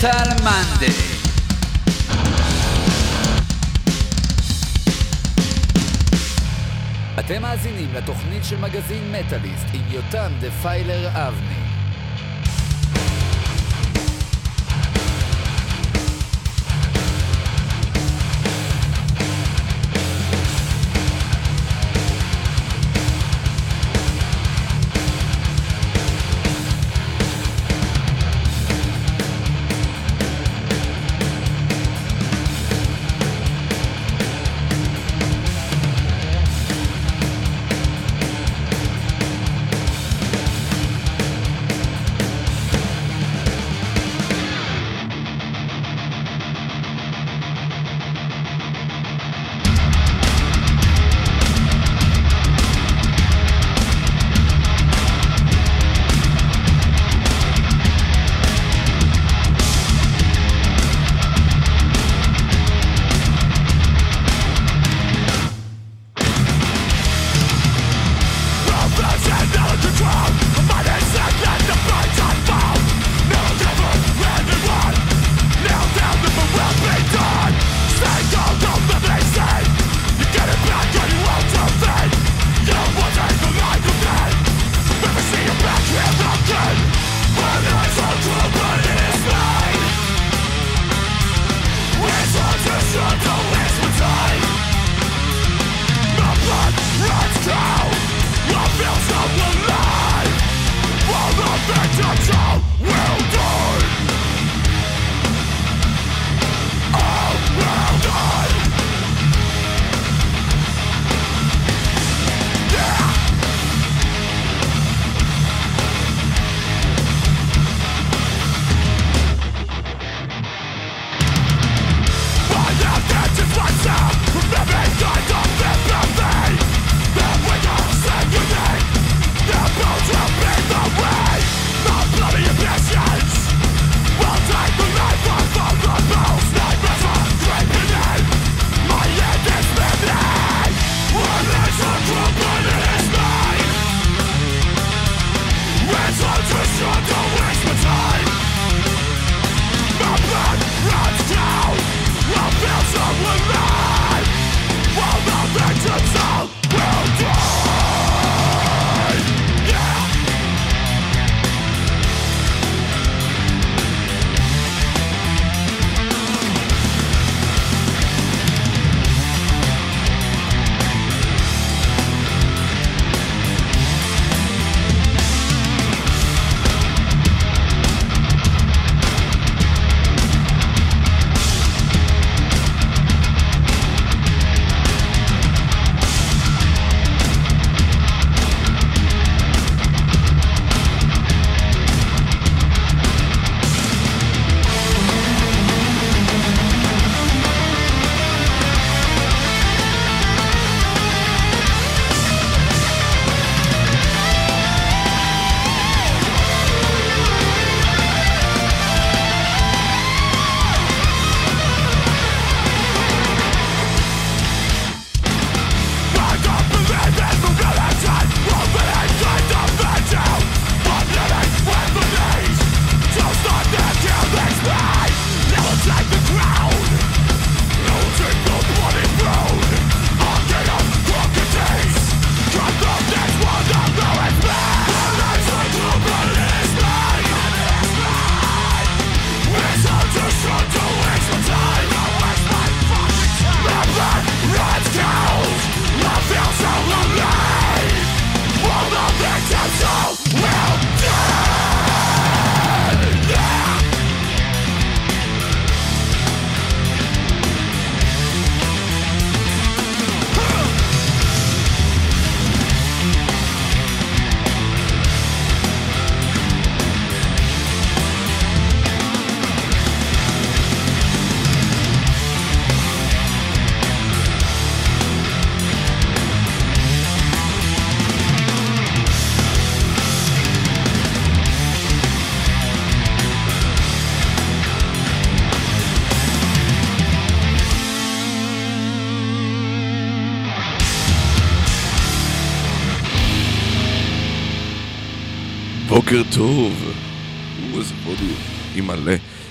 מטאל מנדי. אתם מאזינים לתוכנית של מגזין מטאליסט עם יותם דפיילר אבני.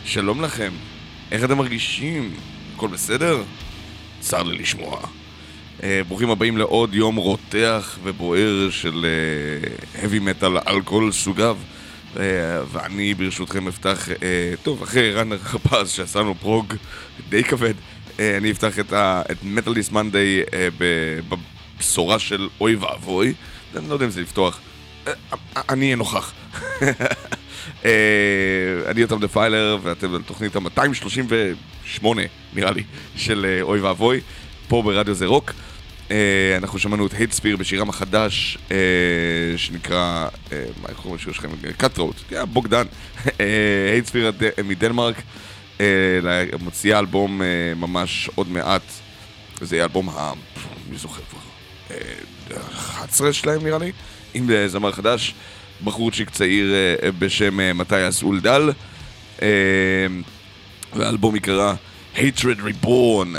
שלום לכם, איך אתם מרגישים? הכל בסדר? צר לי לשמוע. Uh, ברוכים הבאים לעוד יום רותח ובוער של uh, heavy metal על כל סוגיו. Uh, ואני ברשותכם אפתח, uh, טוב, אחרי רן הרפז שעשה לנו פרוג די כבד, uh, אני אפתח את, את מטאליסט מנדי uh, בבשורה של אוי ואבוי. אני לא יודע אם זה לפתוח. Uh, אני אהיה נוכח. אה, אני יותם דפיילר, ואתם על תוכנית ה-238, נראה לי, של אה, אוי ואבוי, פה ברדיו זה רוק. אה, אנחנו שמענו את Hatesphere בשירם החדש, שנקרא, מה קוראים לשיר שלכם? Cutthroat, בוגדן. Hatesphere מדנמרק, מוציאה אלבום ממש עוד מעט, זה יהיה אלבום ה... מי זוכר כבר? 11 שלהם נראה לי, עם זמר חדש. בחורצ'יק צעיר אה, בשם אה, מתיאס אולדל. אה, והאלבום יקרא Hatred Reborn.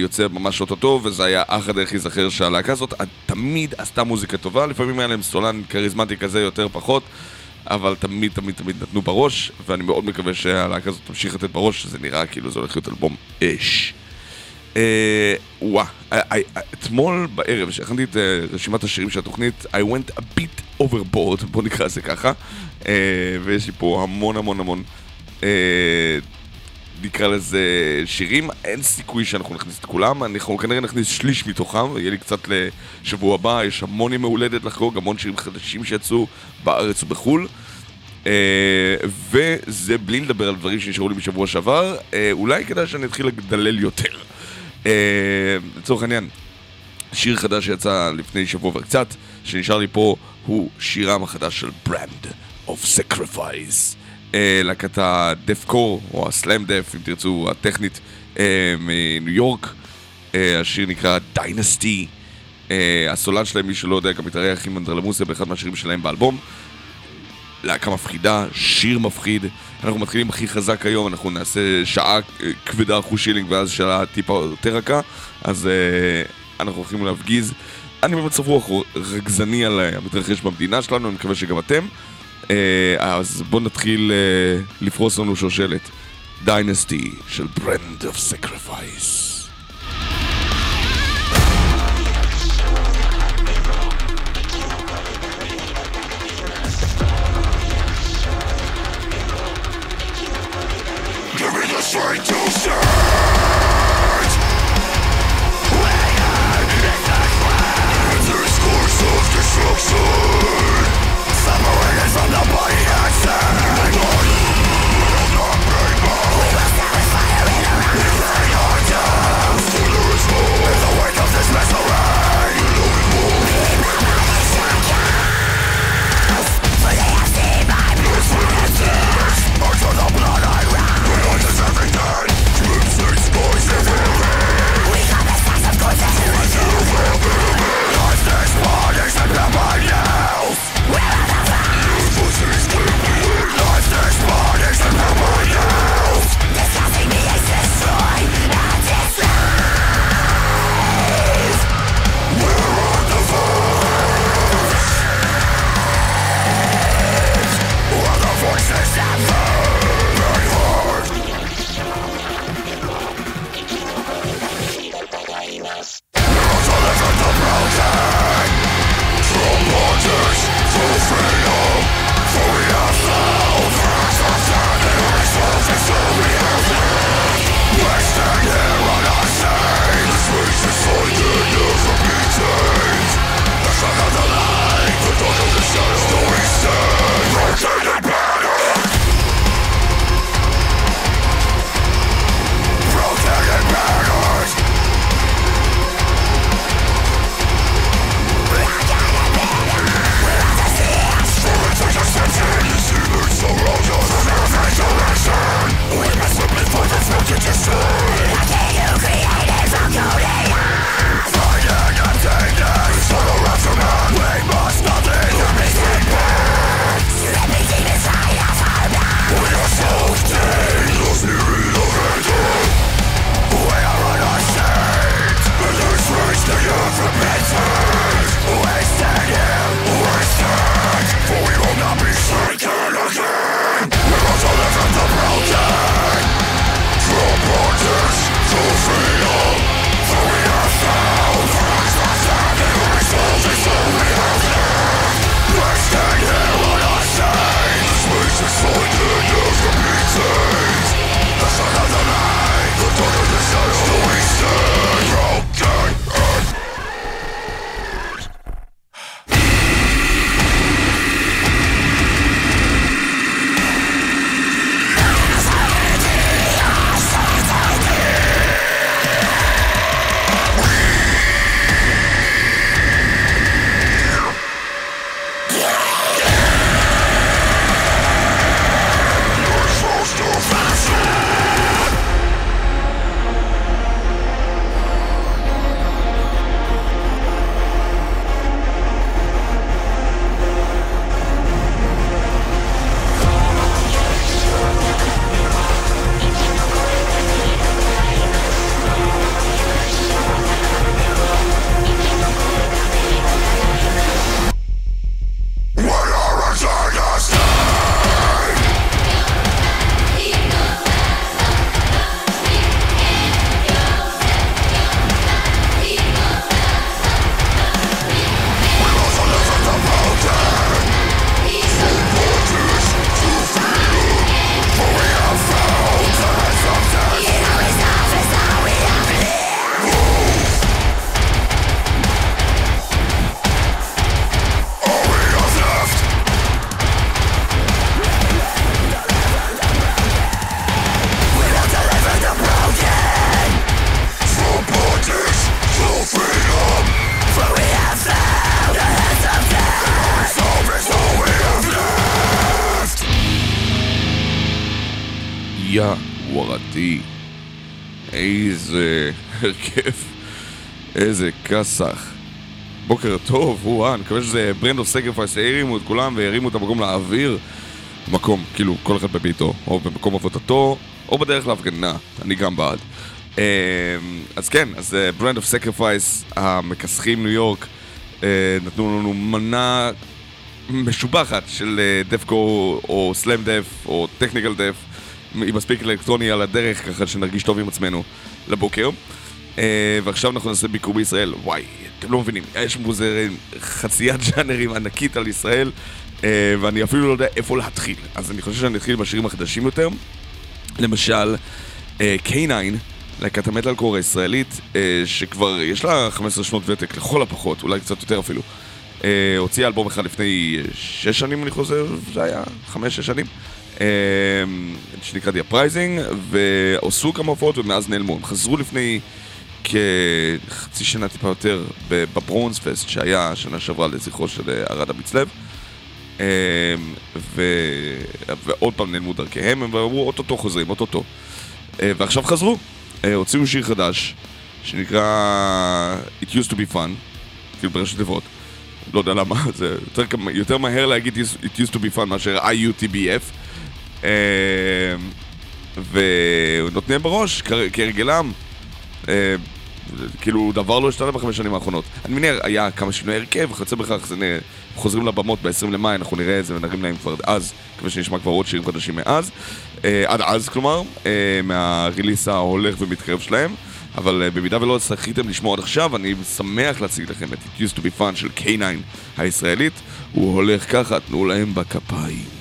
יוצא ממש אוטוטו, וזה היה אח הדרך להיזכר שהלהקה הזאת תמיד עשתה מוזיקה טובה, לפעמים היה להם סולן כריזמטי כזה יותר פחות, אבל תמיד תמיד תמיד נתנו בראש, ואני מאוד מקווה שהלהקה הזאת תמשיך לתת בראש, זה נראה כאילו זה הולך להיות אלבום אש. אה, וואה, אתמול בערב, כשהכנתי את אה, רשימת השירים של התוכנית, I went a bit overboard, בוא נקרא לזה ככה, אה, ויש לי פה המון המון המון, נקרא לזה שירים, אין סיכוי שאנחנו נכניס את כולם, אנחנו כנראה נכניס שליש מתוכם, ויהיה לי קצת לשבוע הבא, יש המון ימי הולדת לחגוג, המון שירים חדשים שיצאו בארץ ובחו"ל. Uh, וזה בלי לדבר על דברים שנשארו לי בשבוע שעבר, uh, אולי כדאי שאני אתחיל לדלל יותר. אה, לצורך העניין, שיר חדש שיצא לפני שבוע וקצת, שנשאר לי פה, הוא שירם החדש של ברנד of Sacrifice. אה, להקת הדף קור, או הסלאם דף, אם תרצו, הטכנית אה, מניו יורק. השיר נקרא דיינסטי. הסולן שלהם, מי שלא יודע, גם מתארח עם אנדרלמוסיה באחד מהשירים שלהם באלבום. להקה מפחידה, שיר מפחיד. אנחנו מתחילים הכי חזק היום, אנחנו נעשה שעה כבדה אחושילינג ואז שעה טיפה יותר רכה, אז אה, אנחנו הולכים להפגיז. אני במצב רוח רגזני על המתרחש במדינה שלנו, אני מקווה שגם אתם. אה, אז בואו נתחיל אה, לפרוס לנו שושלת. Dynasty של Brand of Sacrifice. Destruction! איזה כסח. בוקר טוב, וואה, אני מקווה שזה Brand of Sacrifice הרימו את כולם והרימו את המקום לאוויר. מקום, כאילו, כל אחד בביתו, או במקום עבודתו, או בדרך להפגנה, אני גם בעד. אמ, אז כן, אז Brand of Sacrifice, המכסחים ניו יורק, אה, נתנו לנו מנה משובחת של deathcore או slam death או technical death עם מספיק אלקטרוני על הדרך ככה שנרגיש טוב עם עצמנו לבוקר. Uh, ועכשיו אנחנו נעשה ביקור בישראל. וואי, אתם לא מבינים, יש מוזר חציית ז'אנרים ענקית על ישראל, uh, ואני אפילו לא יודע איפה להתחיל. אז אני חושב שאני אתחיל בשירים החדשים יותר. למשל, uh, K9, להקת המטאל קור הישראלית, שכבר יש לה 15 שנות ותק, לכל הפחות, אולי קצת יותר אפילו. הוציאה אלבום אחד לפני 6 שנים, אני חוזר, זה היה 5-6 שנים. שנקרא The Uprising, ועשו כמה הופעות ומאז נעלמו. הם חזרו לפני כחצי שנה טיפה יותר בברונס פסט שהיה שנה שעברה לזכרו של אה, ארד המצלב. אמ, ו... ועוד פעם נעלמו דרכיהם, הם אמרו אוטוטו חוזרים, אוטוטו. אה, ועכשיו חזרו, אה, הוציאו שיר חדש שנקרא It used to be fun, כאילו בראשי תיבות. לא יודע למה, זה יותר, יותר מהר להגיד It used to be fun מאשר IUTBF. אמ, ונותנים בראש, כהרגלם. אמ, כאילו, דבר לא השתנה בחמש שנים האחרונות. אני מניח, היה כמה שינוי הרכב, וכיוצא בכך, זה חוזרים לבמות ב-20 למאי, אנחנו נראה את זה ונרים להם כבר אז, מקווה שנשמע כבר עוד שירים חדשים מאז. אה, עד אז, כלומר, אה, מהריליס ההולך ומתקרב שלהם. אבל uh, במידה ולא זכיתם לשמוע עד עכשיו, אני שמח להציג לכם את It used to be fun של K9 הישראלית. הוא הולך ככה, תנו להם בכפיים.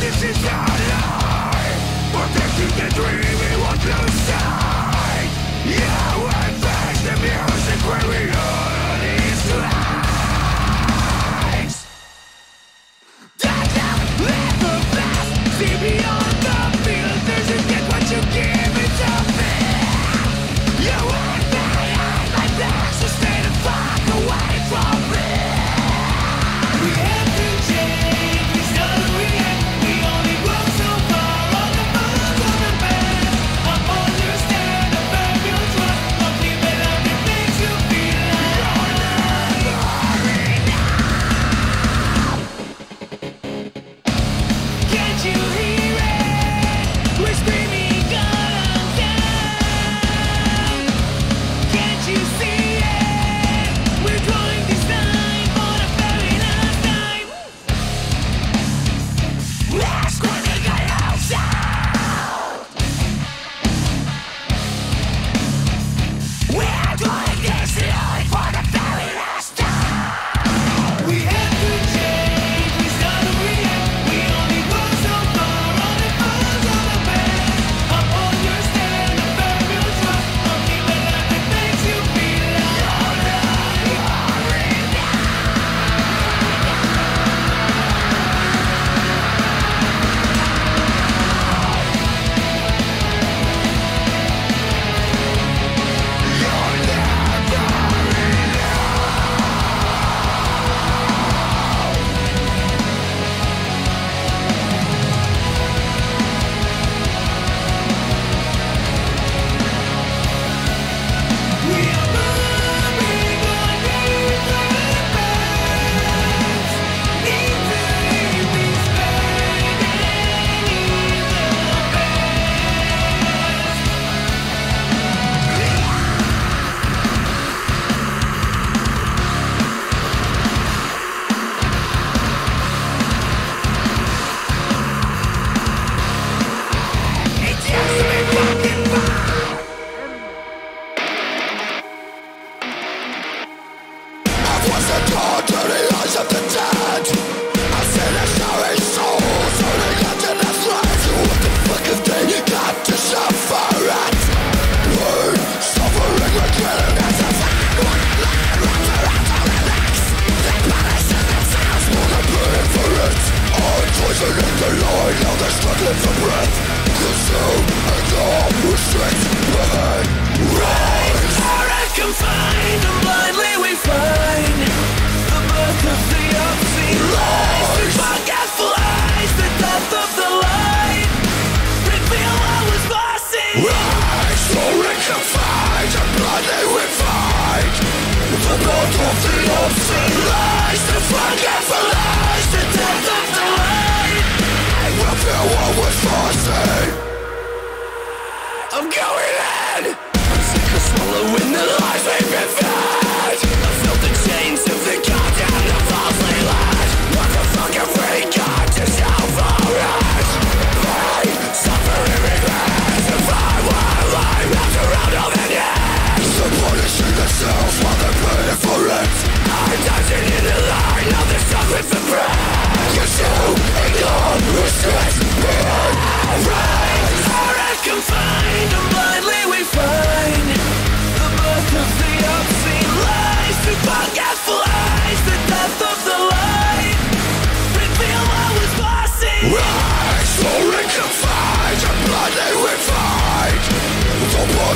this is not life. Protecting the dream we Yeah, we face the music where we are.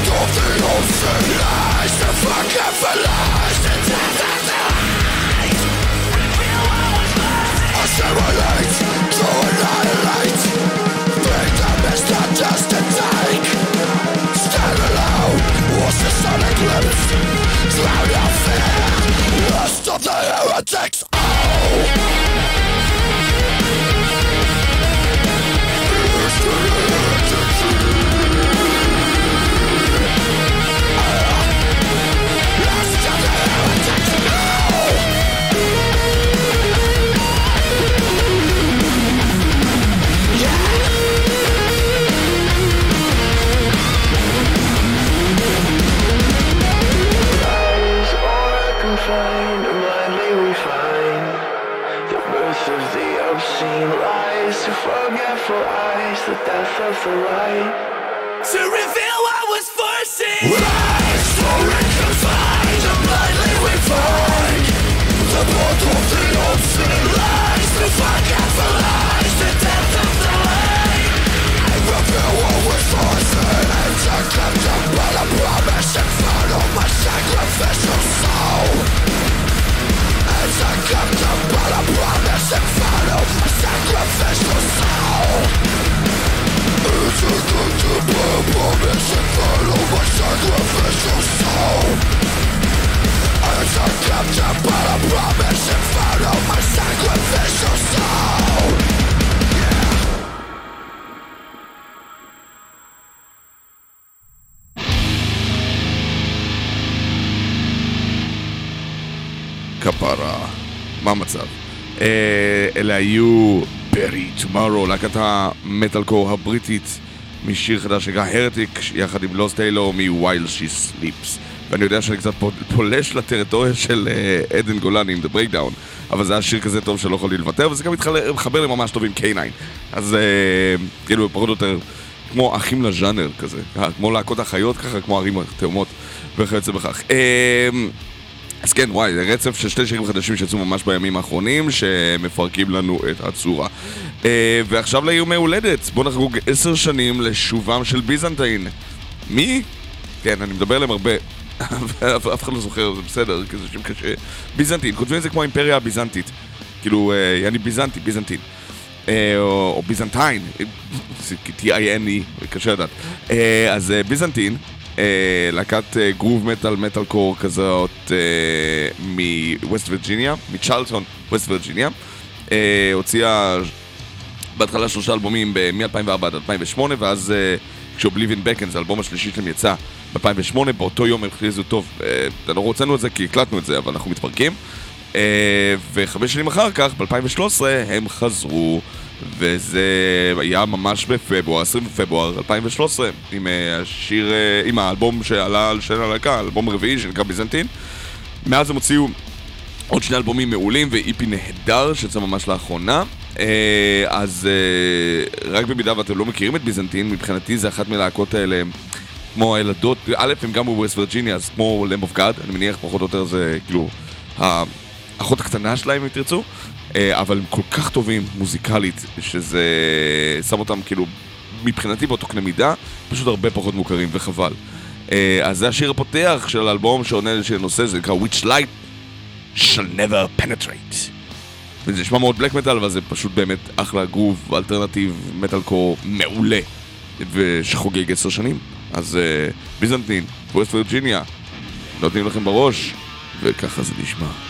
of the ocean Lies, the fucking for lies The death of the lies And we'll always love to annihilate Freedom is not just a take Stand alone, watch the sun eclipse Drown your fear, lust of the heretics. Oh. beautiful eyes, the death of the light. To reveal what was forcing. Lies, story confined, and blindly we find the portal of the obscene lies. To forget the lies, the death of the light. I reveal what was forcing. I'm just kept up by the promise in front of my sacrificial soul. As I kept Kapara. Mamy cel. אלה היו פרי טומארו, להקת המטאל קור הבריטית משיר חדש שנקרא הרטיק, יחד עם לוסט היילו מ-While She Sleeps. ואני יודע שאני קצת פולש לטריטוריה של עדן גולני עם The Breakdown, אבל זה היה שיר כזה טוב שלא יכולתי לוותר, וזה גם מתחבר לי ממש טוב עם K9. אז כאילו, פחות או יותר, כמו אחים לז'אנר כזה, כמו להקות החיות ככה, כמו ערים התאומות וכיוצא בכך. אז כן, וואי, זה רצף של שתי שירים חדשים שיצאו ממש בימים האחרונים, שמפרקים לנו את הצורה. אה, ועכשיו לאיומי הולדת, בואו נחגוג עשר שנים לשובם של ביזנטיין. מי? כן, אני מדבר עליהם הרבה. אף אחד לא זוכר, זה בסדר, כי זה שם קשה. ביזנטין, כותבים את זה כמו האימפריה הביזנטית. כאילו, אה, אני ביזנטי, ביזנטין. אה, או ביזנטיין, T-I-N-E, קשה לדעת. אז ביזנטין. אה, להקת אה, גרוב מטאל, מטאל קור כזאת אה, מווסט וירג'יניה, מצ'רלטון, ווסט וירג'יניה. אה, הוציאה בהתחלה שלושה אלבומים מ-2004 עד 2008, ואז אה, כשאובליבין בקנס, האלבום השלישי שלהם יצא ב-2008, באותו יום הם הכריזו, טוב, אה, לא הוצאנו את זה כי הקלטנו את זה, אבל אנחנו מתפרקים. אה, וחמש שנים אחר כך, ב-2013, הם חזרו. וזה היה ממש בפברואר, 20 בפברואר 2013, עם אה, השיר, אה, עם האלבום שעלה על שם הלהקה, אלבום רביעי שנקרא ביזנטין. מאז הם הוציאו עוד שני אלבומים מעולים ואיפי נהדר שיצא ממש לאחרונה. אה, אז רק במידה ואתם לא מכירים את ביזנטין, מבחינתי זה אחת מלהקות האלה כמו הילדות, א', הם גם בווסט וירג'יניה, אז כמו למב גאד, אני מניח פחות או יותר זה כאילו האחות הקטנה שלהם אם תרצו. אה, אבל הם כל כך טובים מוזיקלית, שזה שם אותם כאילו, מבחינתי באותו קנה מידה, פשוט הרבה פחות מוכרים וחבל. אה, אז זה השיר הפותח של האלבום שעונה לנושא, זה נקרא Which Light shall never penetrate. וזה נשמע מאוד בלק מטאל, אבל זה פשוט באמת אחלה גרוב אלטרנטיב מטאל קור מעולה ושחוגג עשר שנים. אז uh, ביזנטין, ווסט וירג'יניה, נותנים לכם בראש, וככה זה נשמע.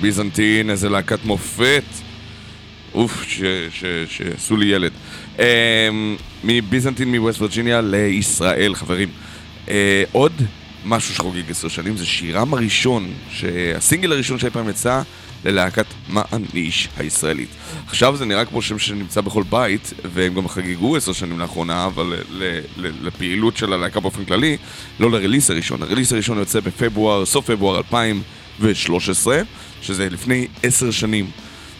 ביזנטין, איזה להקת מופת. אוף, שעשו לי ילד. אמ, מביזנטין מווסט וירג'יניה לישראל, חברים. אה, עוד משהו שחוגג עשר שנים, זה שירם הראשון, שהסינגל הראשון שאי פעם יצא ללהקת מעניש הישראלית. עכשיו זה נראה כמו שם שנמצא בכל בית, והם גם חגגו עשר שנים לאחרונה, אבל לפעילות של הלהקה באופן כללי, לא לרליס הראשון. הרליס הראשון יוצא בפברואר, סוף פברואר 2013, שזה לפני עשר שנים.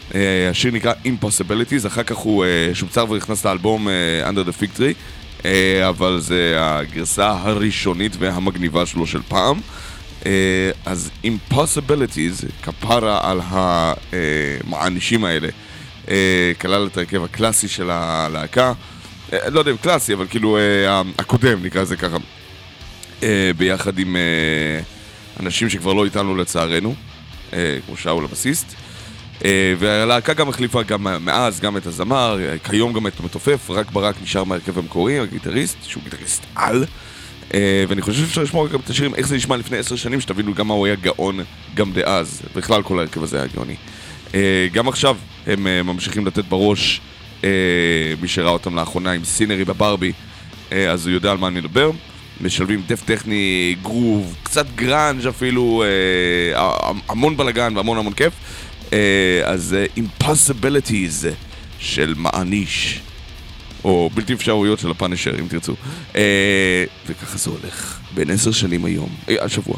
Uh, השיר נקרא Impossibilities, אחר כך הוא uh, שובצר ונכנס לאלבום uh, Under the Fig Tree, אבל זה הגרסה הראשונית והמגניבה שלו של פעם. אז Impossibilities, כפרה על המענישים האלה, כלל את ההרכב הקלאסי של הלהקה, לא יודע אם קלאסי, אבל כאילו הקודם, נקרא לזה ככה, ביחד עם אנשים שכבר לא איתנו לצערנו, uh, כמו שאול הבסיסט. אה, והלהקה גם החליפה גם מאז גם את הזמר, אה, כיום גם את המתופף, רק ברק נשאר מהרכב המקורי, הגיטריסט, שהוא גיטריסט על. אה, ואני חושב שאפשר לשמוע גם את השירים, איך זה נשמע לפני עשר שנים, שתבינו גם מה הוא היה גאון גם דאז. בכלל כל ההרכב הזה היה גאוני. אה, גם עכשיו הם אה, ממשיכים לתת בראש, אה, מי שראה אותם לאחרונה עם סינרי בברבי, אה, אז הוא יודע על מה אני מדבר. משלבים דף טכני, גרוב, קצת גראנג' אפילו, אה, המון בלאגן והמון המון כיף. אה, אז אה, Impossibilities של מעניש, או בלתי אפשרויות של הפאנשר, אם תרצו. אה, וככה זה הולך, בין עשר שנים היום, אה, השבוע.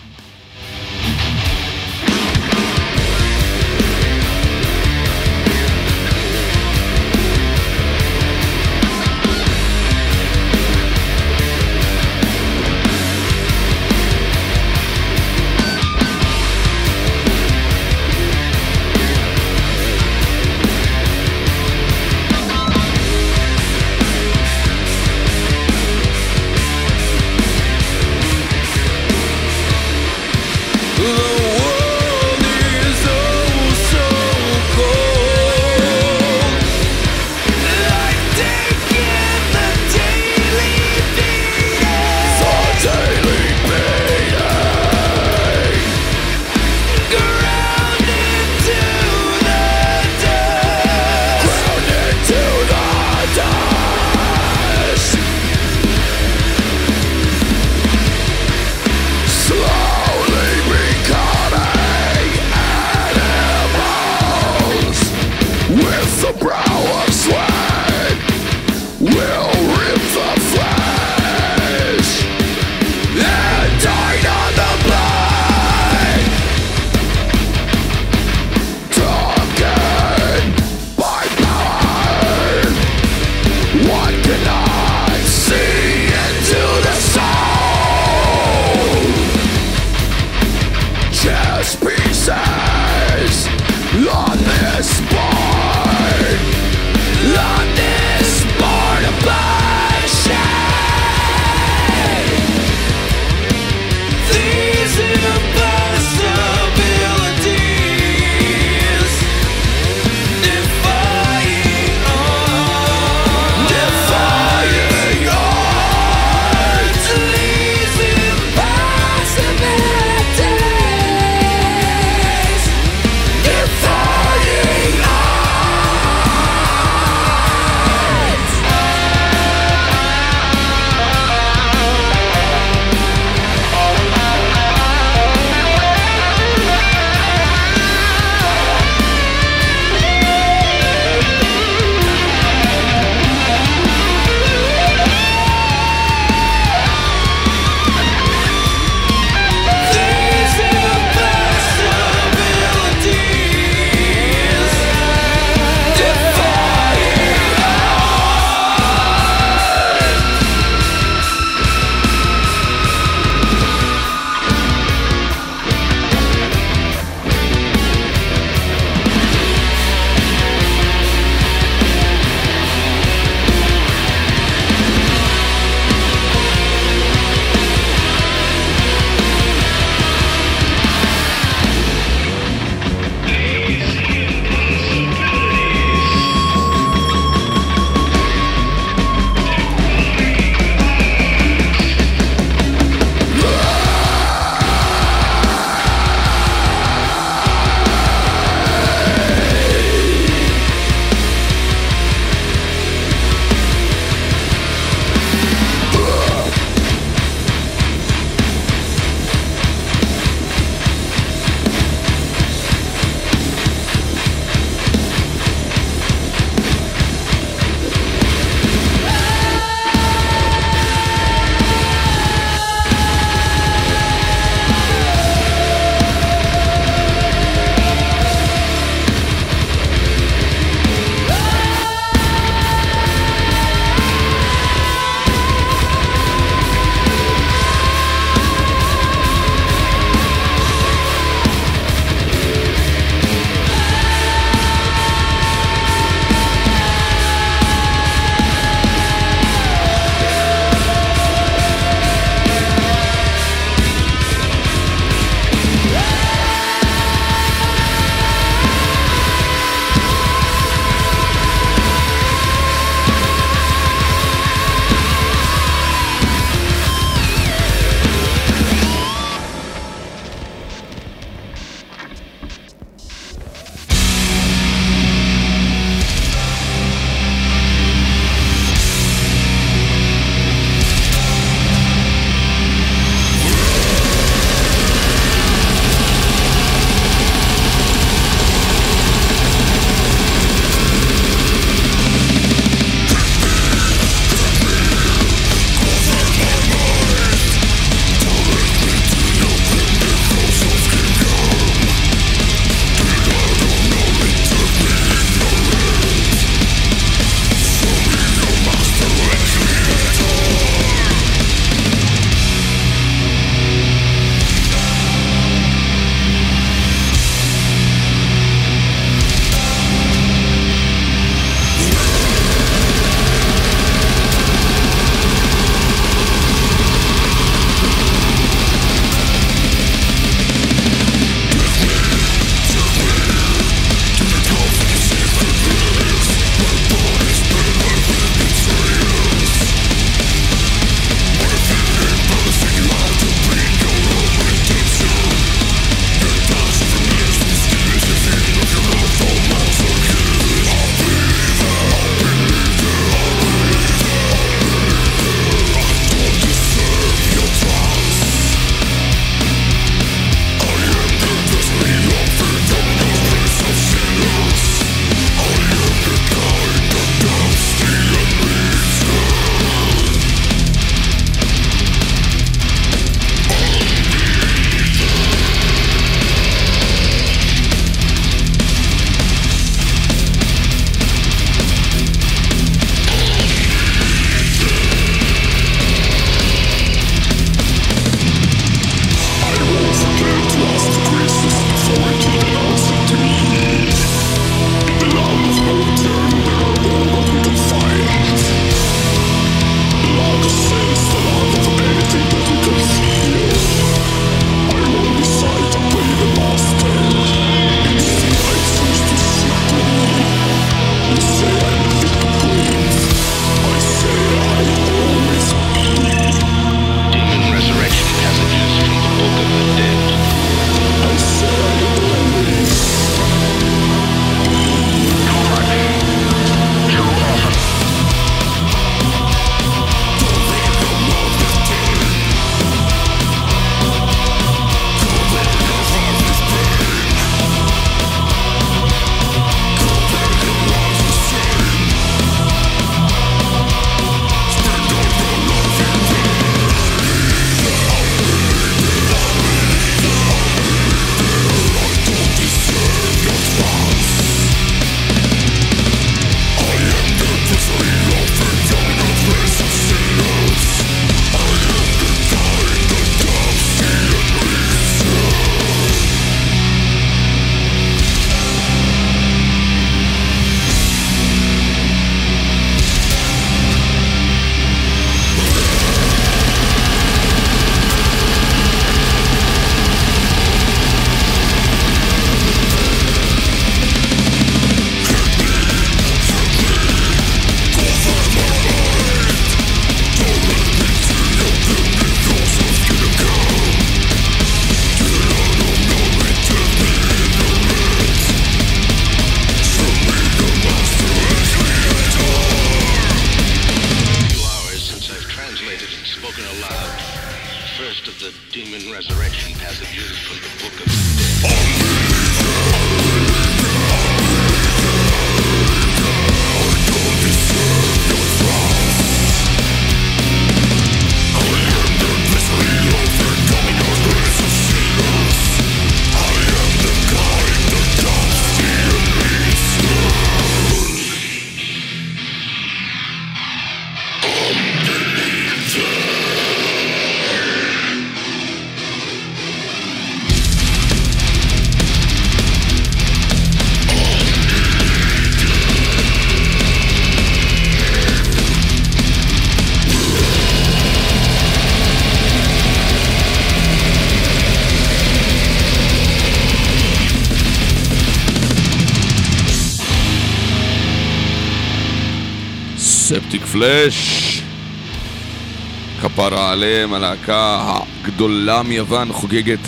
עליהם, הלהקה הגדולה מיוון חוגגת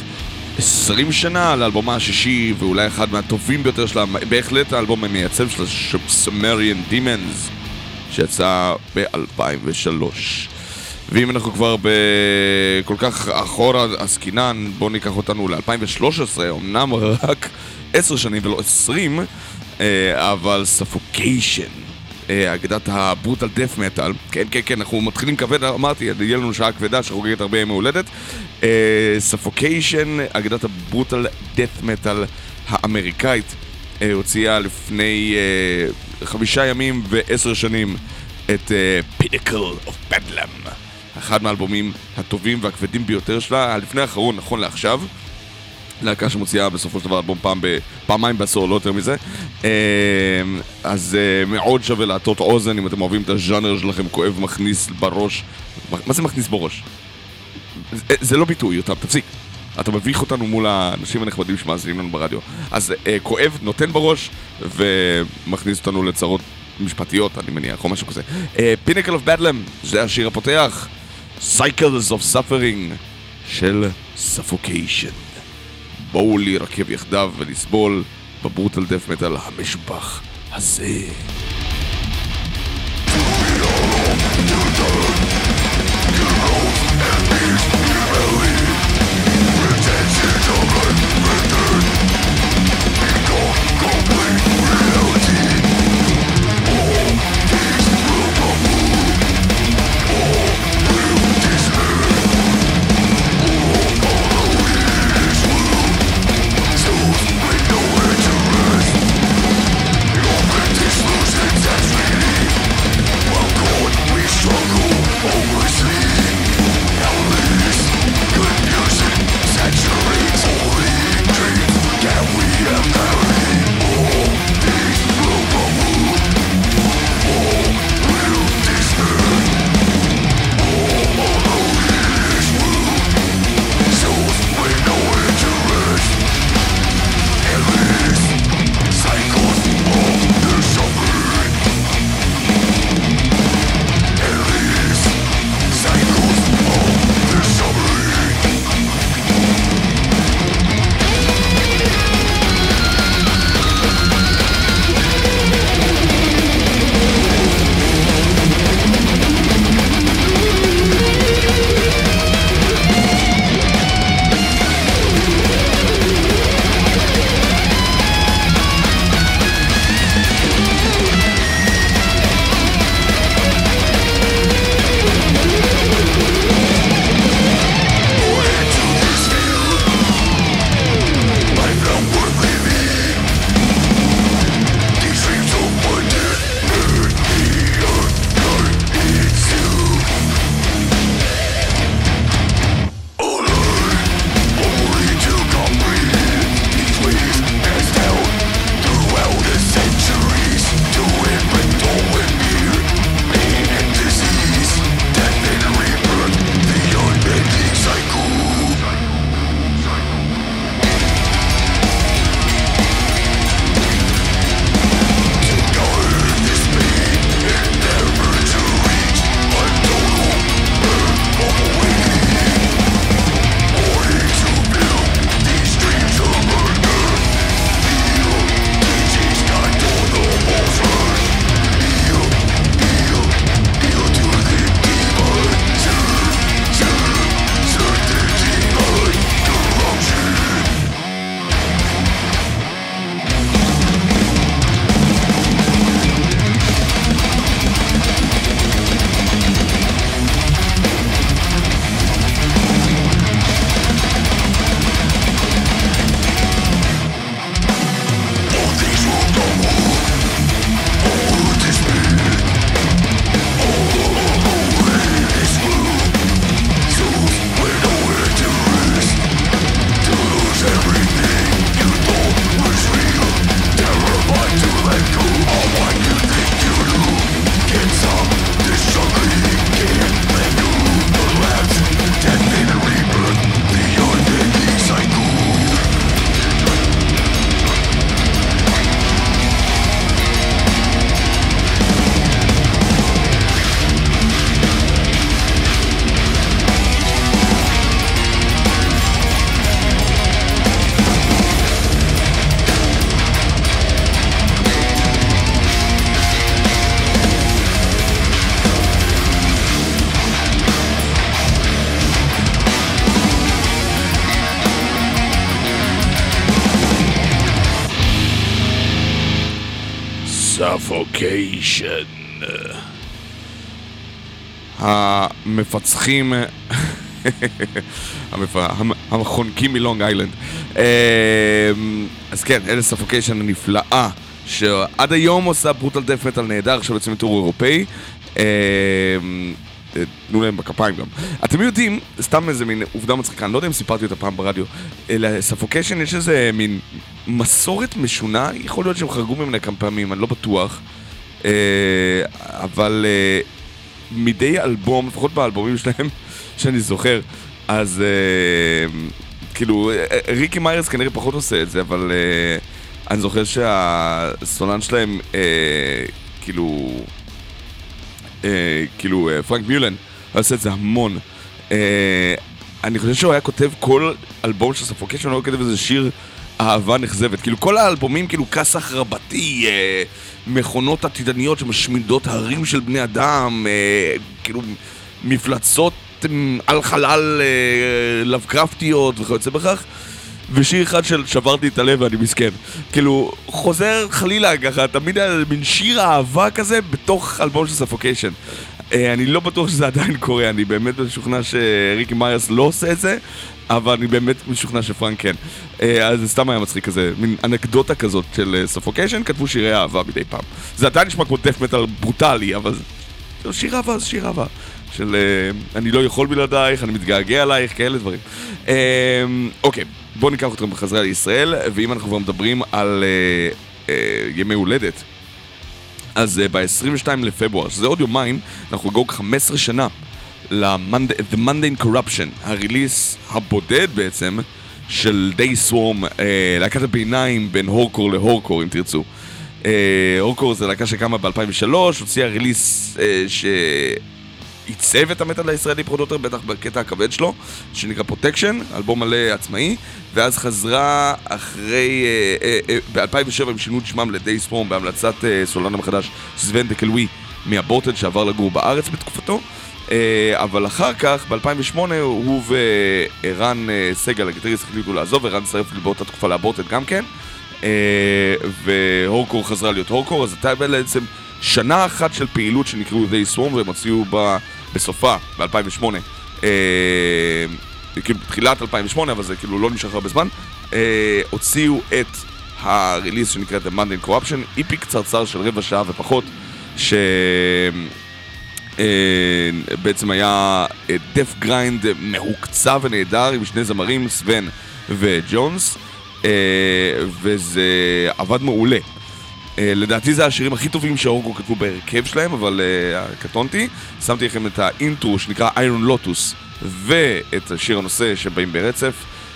20 שנה לאלבומה השישי ואולי אחד מהטובים ביותר שלה, בהחלט האלבום המייצב שלה, סמריאן דימנס, שיצא ב-2003. ואם אנחנו כבר בכל כך אחורה עסקינן, בואו ניקח אותנו ל-2013, אמנם רק 10 שנים ולא 20, אה, אבל ספוקיישן. אה, אגדת ה brutal death metal. כן, כן, כן, אנחנו מתחילים כבד, אמרתי, יהיה לנו שעה כבדה שחוגגת הרבה ימי הולדת. Suffocation, אגדת ה brutal death metal האמריקאית, אה, הוציאה לפני אה, חמישה ימים ועשר שנים את Pinnacle of Bedlam. אחד מהאלבומים הטובים והכבדים ביותר שלה, הלפני האחרון, נכון לעכשיו. להקה שמוציאה בסופו של דבר אלבום פעם ב... פעמיים בעשור, לא יותר מזה. אה, אז אה, מאוד שווה להטות אוזן אם אתם אוהבים את הז'אנר שלכם, כואב, מכניס בראש. מה זה מכניס בראש? זה, זה לא ביטוי, יותם, תפסיק. אתה מביך אותנו מול האנשים הנכבדים שמאזינים לנו ברדיו. אז אה, כואב, נותן בראש, ומכניס אותנו לצרות משפטיות, אני מניח, או משהו כזה. פינקל אוף בדלם, זה השיר הפותח. Cycles of Suffering של Suffocation. בואו להירקב יחדיו ולסבול בברוטל דף מטאל המשובח הזה. Suffocation. המפצחים, המפ... המ- החונקים מלונג איילנד. אמ, אז כן, אלה Suffocation הנפלאה, שעד היום עושה brutal death metal נהדר, עכשיו יוצאים tour אירופאי. תנו להם בכפיים גם. אתם יודעים, סתם איזה מין עובדה מצחיקה, אני לא יודע אם סיפרתי אותה פעם ברדיו, ל Suffocation יש איזה מין מסורת משונה, יכול להיות שהם חרגו ממנה כמה פעמים, אני לא בטוח. אה, אבל אה, מדי אלבום, לפחות באלבומים שלהם, שאני זוכר, אז אה, כאילו, ריקי מיירס כנראה פחות עושה את זה, אבל אני זוכר שהסולן שלהם, כאילו, כאילו, אה, פרנק מיולן, הוא עושה את זה המון. אה, אני חושב שהוא היה כותב כל אלבום של ספוקיישן, הוא היה כותב איזה שיר אהבה נכזבת. כאילו, כל האלבומים, כאילו, כסח רבתי, אה, מכונות עתידניות שמשמידות הרים של בני אדם, אה, כאילו, מפלצות אה, על חלל אה, לבקרפטיות וכיוצא בכך. ושיר אחד של שברתי את הלב ואני מסכן. כאילו, חוזר חלילה ככה, תמיד היה מין שיר אהבה כזה בתוך אלבום של ספוקיישן. אה, אני לא בטוח שזה עדיין קורה, אני באמת משוכנע שריקי מיירס לא עושה את זה, אבל אני באמת משוכנע שפרנק כן. אה, אז זה סתם היה מצחיק כזה, מין אנקדוטה כזאת של ספוקיישן, כתבו שירי אהבה מדי פעם. זה עדיין נשמע כמו דף מטאל ברוטלי, אבל זה שיר אהבה זה שיר אהבה. של אה, אני לא יכול בלעדייך, אני מתגעגע עלייך, כאלה דברים. אה, אוקיי, בואו ניקח אתכם בחזרה לישראל, ואם אנחנו כבר מדברים על אה, אה, ימי הולדת, אז אה, ב-22 לפברואר, שזה עוד יומיים, אנחנו נחגוג 15 שנה ל-The Mundane Corruption, ה release הבודד בעצם של Day Swarm, אה, להקת הביניים בין Whorecore ל Whorecore אם תרצו. אה, Whorecore זה להקה שקמה ב-2003, הוציאה release אה, שעיצב את המטאל הישראלי פחות או יותר, בטח בקטע הכבד שלו, שנקרא Protection, אלבום מלא עצמאי, ואז חזרה אחרי, אה, אה, אה, ב-2007 הם שינו את שמם לדי ספורם בהמלצת אה, סולן המחדש סוון דקלווי מהבורטד שעבר לגור בארץ בתקופתו. אה, אבל אחר כך, ב-2008, הוא וערן אה, סגל, הגיטריסט, החליטו לעזוב, ערן הצטרף באותה תקופה לאבורטד גם כן. והורקור חזרה להיות הורקור, אז הייתה בעצם שנה אחת של פעילות שנקראו They Swarm, והם הוציאו ב- בסופה, ב-2008. אה, כאילו בתחילת 2008, אבל זה כאילו לא נמשך הרבה זמן, אה, הוציאו את ה release שנקרא The Mundane Corruption, EP קצרצר של רבע שעה ופחות, ש... אה, בעצם היה death grind מהוקצע ונהדר עם שני זמרים, סוון וג'ונס, אה, וזה עבד מעולה. אה, לדעתי זה השירים הכי טובים ש Whorecore כתבו בהרכב שלהם, אבל אה, קטונתי. שמתי לכם את האינטרו שנקרא איירון לוטוס ואת השיר הנושא שבאים ברצף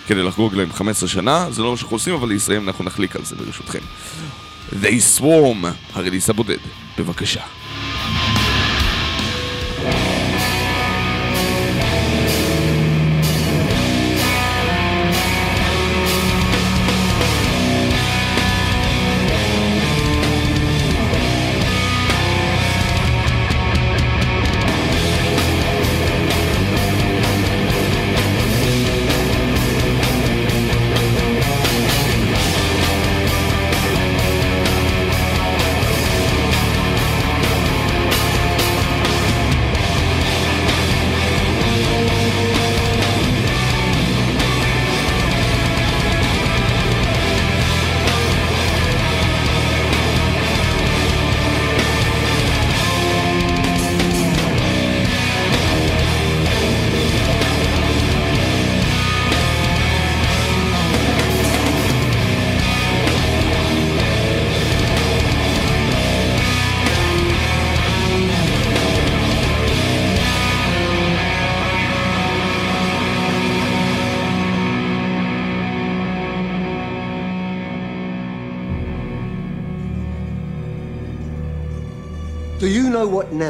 כדי לחגוג להם 15 שנה. זה לא מה שאנחנו עושים, אבל לישראל אנחנו נחליק על זה ברשותכם. They Swarm, הרליס הבודד. בבקשה. Do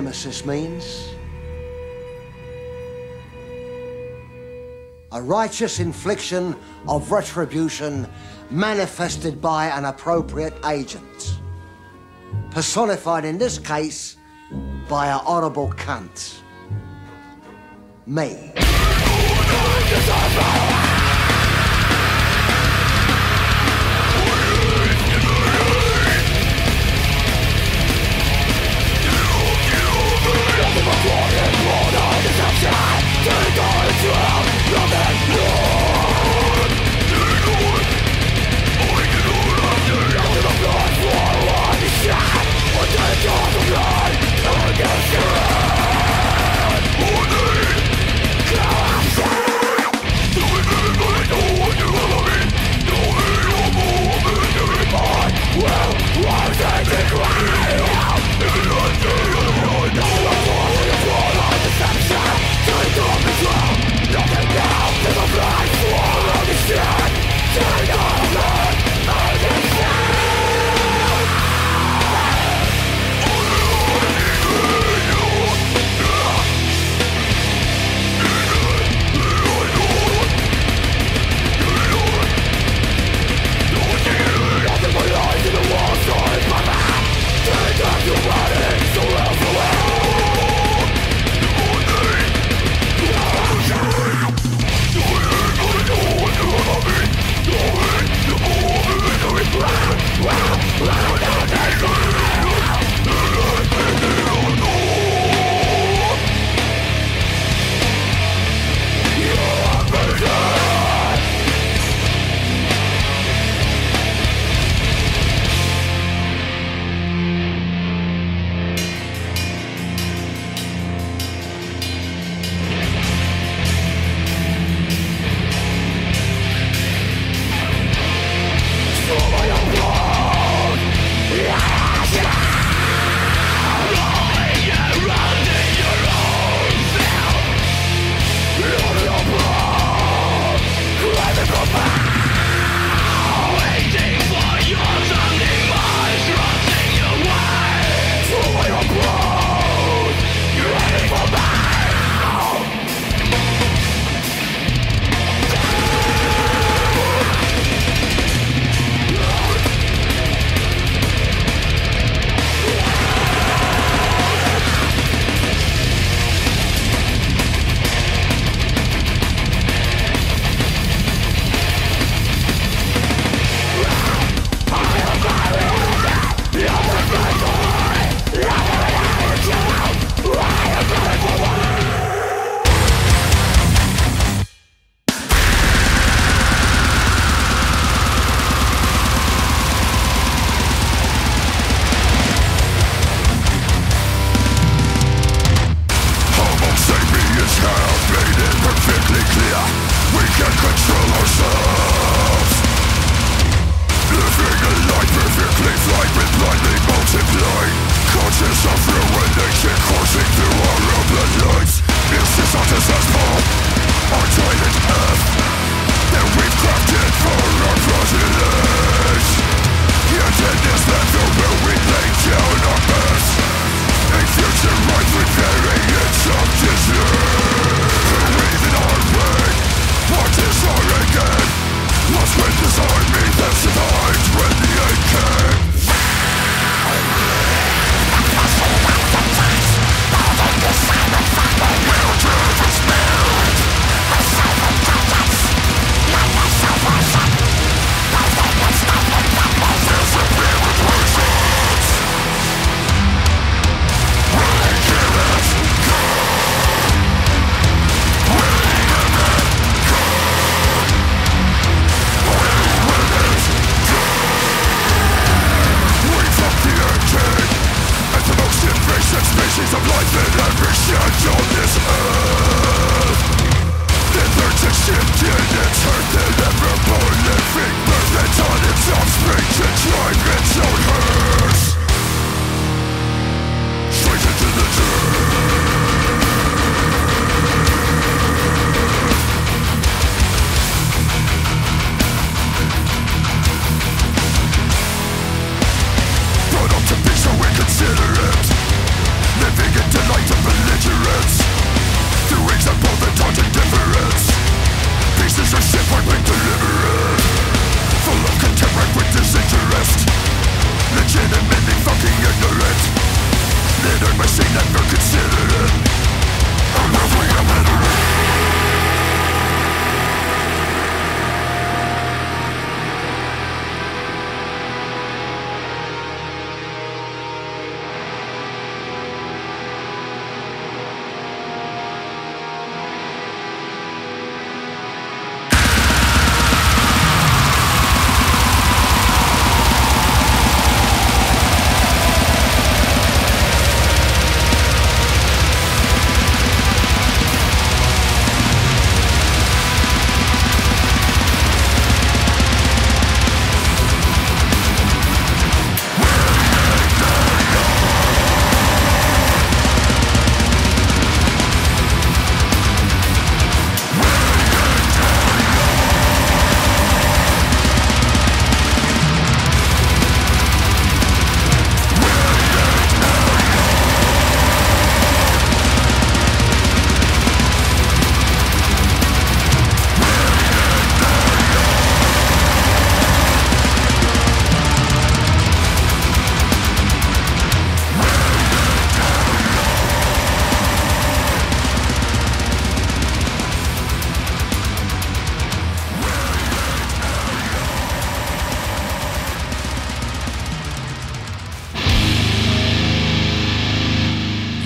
nemesis means? A righteous infliction of retribution manifested by an appropriate agent. Personified in this case by a honourable cunt. Me. Wow!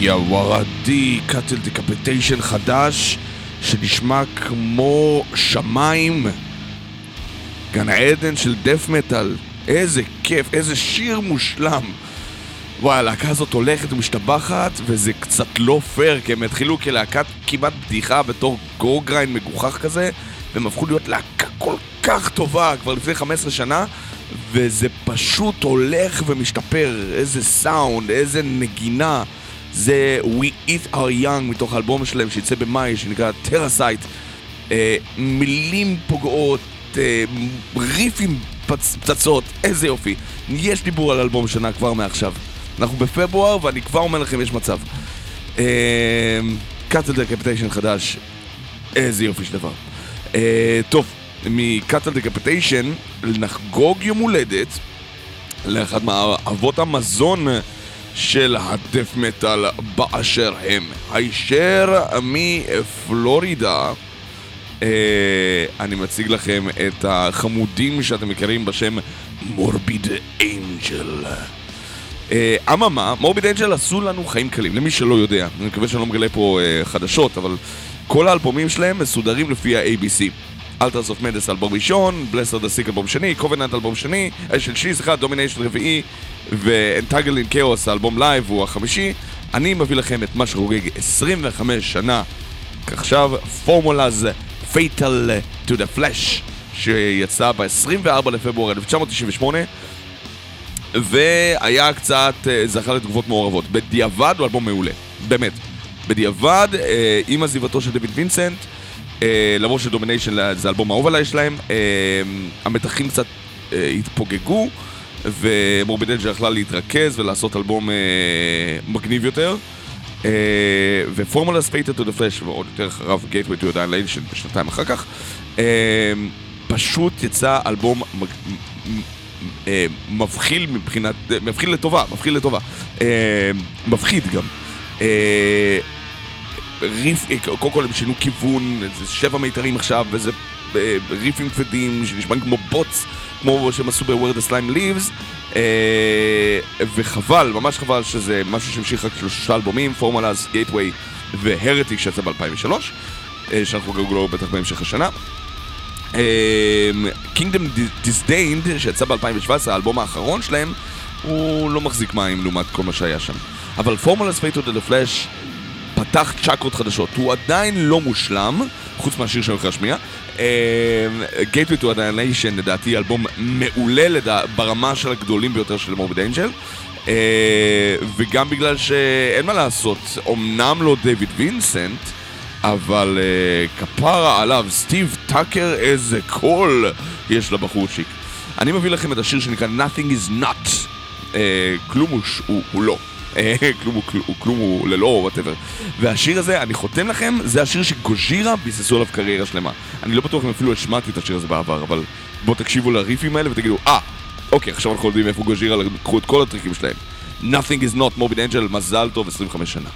יא ווארדי, Cattle Decapitation חדש, שנשמע כמו שמיים, גן עדן של death metal. איזה כיף, איזה שיר מושלם. וואי, הלהקה הזאת הולכת ומשתבחת, וזה קצת לא פייר, כי הם התחילו כלהקת כמעט בדיחה בתור goregrind מגוחך כזה, והם הפכו להיות להקה כל כך טובה כבר לפני 15 שנה, וזה פשוט הולך ומשתפר. איזה סאונד, איזה נגינה. זה We Eat Our Young מתוך האלבום שלהם שיצא במאי, שנקרא Terrasite. אה, מילים פוגעות, אה, ריפים פצ, פצצות, איזה יופי. יש דיבור על אלבום שנה כבר מעכשיו. אנחנו בפברואר ואני כבר אומר לכם יש מצב. Cattle Decapitation חדש, איזה יופי של דבר. אה, טוב, מ Cattle Decapitation נחגוג יום הולדת לאחד מאבות המזון של הדף מטאל באשר הם. הישר מפלורידה. אה, אני מציג לכם את החמודים שאתם מכירים בשם מורביד אינג'ל. אה, אממה, מורביד אינג'ל עשו לנו חיים קלים, למי שלא יודע. אני מקווה שאני לא מגלה פה אה, חדשות, אבל כל האלבומים שלהם מסודרים לפי ה-ABC. Altars of Madness אלבום ראשון, Blessed Are the Sick אלבום שני, Covenant אלבום שני, אה, שלישי, סליחה, Domination רביעי, ו Entangled in Chaos האלבום live הוא החמישי. אני מביא לכם את מה שחוגג 25 שנה עכשיו, Formulas Fatal to the Flesh, שיצא ב-24 לפברואר 1998. והיה קצת, אה, זכה לתגובות מעורבות. בדיעבד הוא אלבום מעולה, באמת. בדיעבד, אה, עם עזיבתו של דויד וינסנט, אה, למרות ש Domination זה אלבום האהוב עליי שלהם, המתחים קצת התפוגגו, ו Morbid Angel יכלה להתרכז ולעשות אלבום אה, מגניב יותר. אה, ו Formulas Fatal to the Flesh, ועוד יותר אחריו Gateway to Annihilation בשנתיים אחר כך, אה, פשוט יצא אלבום מג... אה, מבחיל מבחינת, אה, מבחיל לטובה, מבחיל לטובה, אה, מפחיד גם. אה, ריף, אה, קודם כל הם שינו כיוון, זה שבע מיתרים עכשיו, וזה אה, ריפים כבדים שנשמעים כמו בוץ, כמו שהם עשו ב-Where the Slime Lives, אה, וחבל, ממש חבל שזה משהו שהמשיך רק שלושה אלבומים, פורמולאז, גייטווי והרטיק שיצא ב-2003, אה, שאנחנו חוגגו לו בטח בהמשך השנה. קינגדום Disdained, שיצא ב-2017, האלבום האחרון שלהם, הוא לא מחזיק מים לעומת כל מה שהיה שם. אבל Formulas Fatal to the Flesh פתח צ'קרות חדשות. הוא עדיין לא מושלם, חוץ מהשיר שאני הולך להשמיע. Gateway to Annihilation לדעתי אלבום מעולה לדע... ברמה של הגדולים ביותר של Morbid Angel. וגם בגלל שאין מה לעשות, אמנם לא דיוויד וינסנט, אבל אה, כפרה עליו, סטיב טאקר, איזה קול יש לבחורצ'יק. אני מביא לכם את השיר שנקרא Nothing is not. אה, כלום הוא, הוא, הוא לא. כלום הוא, כלום, הוא ללא, או whatever. והשיר הזה, אני חותם לכם, זה השיר ש Gojira ביססו עליו קריירה שלמה. אני לא בטוח אם אפילו השמעתי את השיר הזה בעבר, אבל בואו תקשיבו לריפים האלה ותגידו, אה, אוקיי, עכשיו אנחנו יודעים איפה Gojira לקחו את כל הטריקים שלהם. Nothing is not Morbid Angel, מזל טוב, 25 שנה.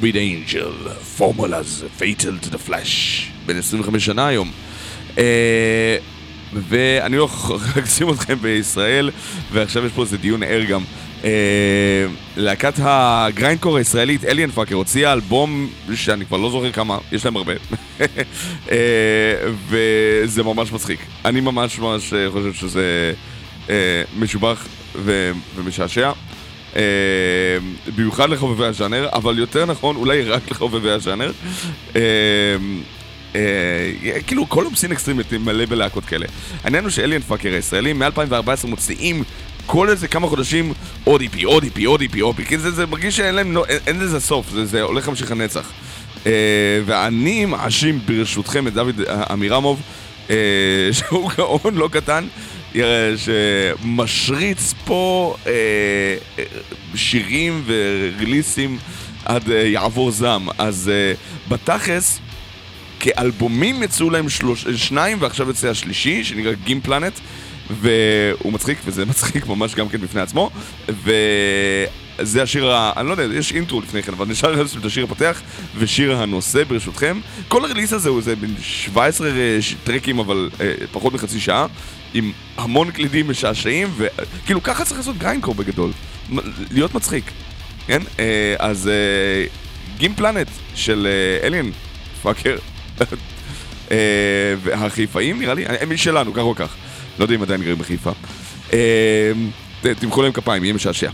Morbid Angel, Formulas Fatal to the Flesh, בן 25 שנה היום. אה, ואני לא אשים אתכם בישראל, ועכשיו יש פה איזה דיון ער גם. אה, להקת ה grindcore הישראלית, Alien Fucker, הוציאה אלבום שאני כבר לא זוכר כמה, יש להם הרבה. אה, וזה ממש מצחיק. אני ממש ממש חושב שזה משובח ומשעשע. אה, במיוחד לחובבי הז'אנר, אבל יותר נכון, אולי רק לחובבי הז'אנר. אה, אה, כאילו כל יום scene extreme מלא בלהקות כאלה. העניין הוא ש Alien Fucker הישראלים מ-2014 מוציאים כל איזה כמה חודשים עוד EP, עוד EP, עוד EP, עוד EP, זה, מרגיש שאין להם, לא- אין, לזה סוף, זה, הולך להמשיך לנצח. ואני מאשים ברשותכם את דוד אמירמוב, שהוא גאון לא קטן, שמשריץ פה אה, אה, שירים וריליסים עד אה, יעבור זעם. אז אה, בתכלס, כאלבומים יצאו להם שלוש, שניים ועכשיו יצא השלישי שנקרא גים פלנט והוא מצחיק וזה מצחיק ממש גם כן בפני עצמו. וזה השיר, ה... אני לא יודע, יש אינטרו לפני כן אבל נשאר את השיר הפותח ושיר הנושא ברשותכם. כל הריליס הזה הוא זה בין 17 ש- טרקים אבל אה, פחות מחצי שעה עם המון קלידים משעשעים וכאילו ככה צריך לעשות גריינקור בגדול להיות מצחיק כן? אה, אז אה, גים פלנט של אה, אליאן פאקר אה, והחיפאים נראה לי, הם משלנו, כך או כך. לא יודע אם עדיין גרים בחיפה. אה, תמחאו להם כפיים, יהיה משעשע.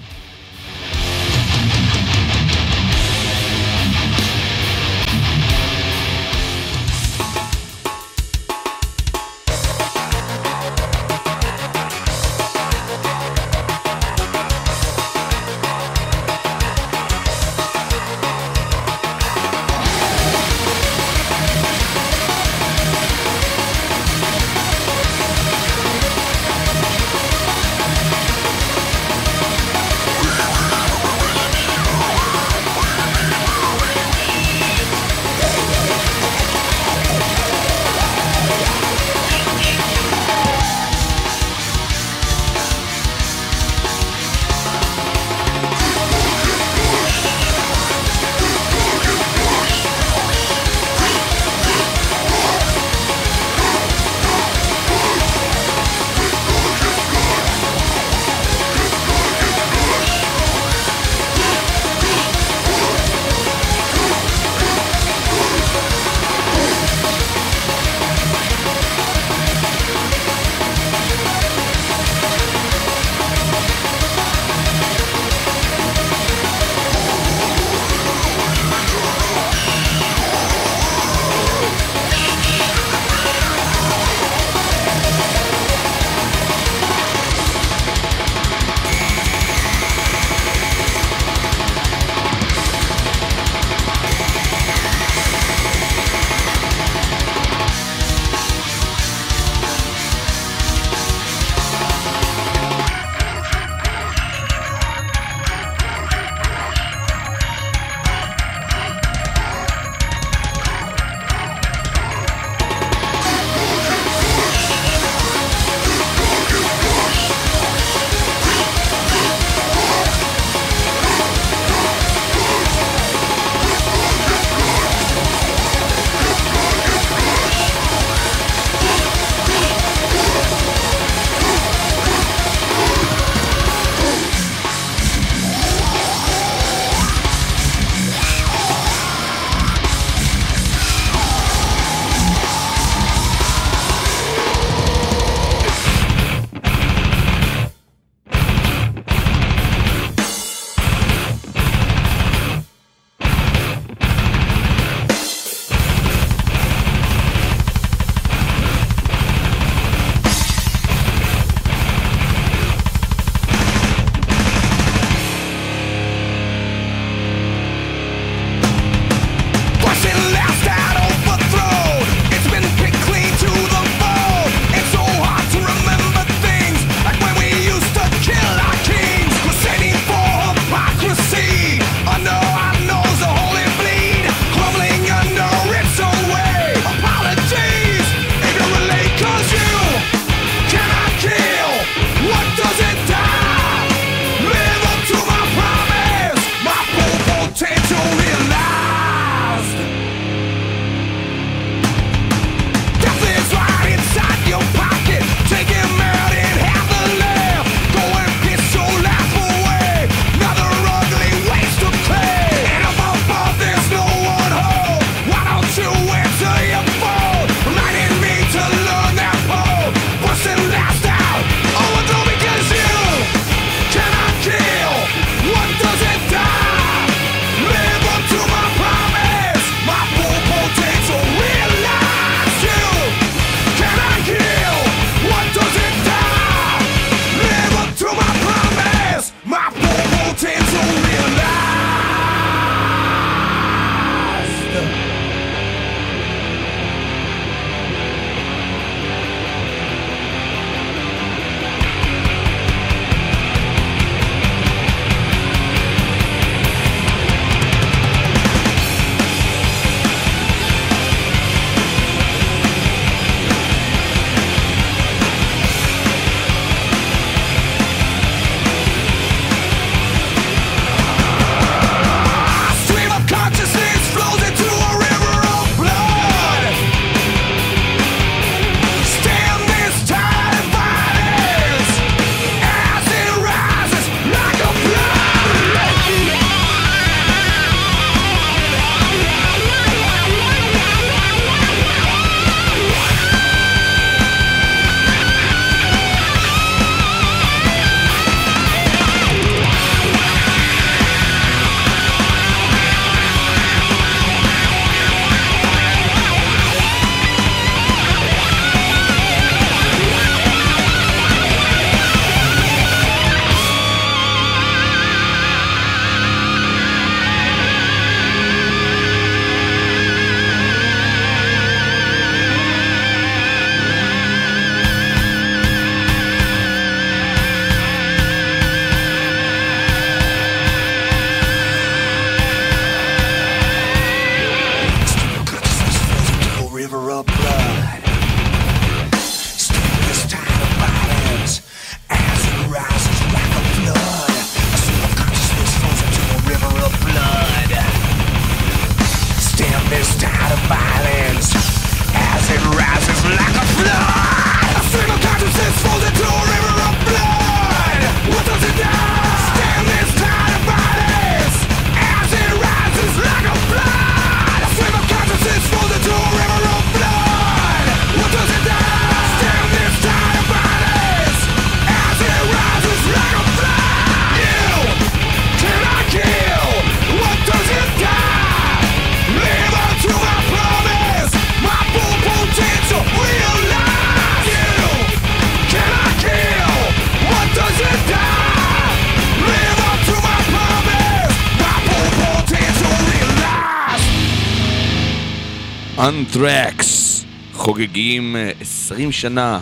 אנתרקס חוגגים אה, 20 שנה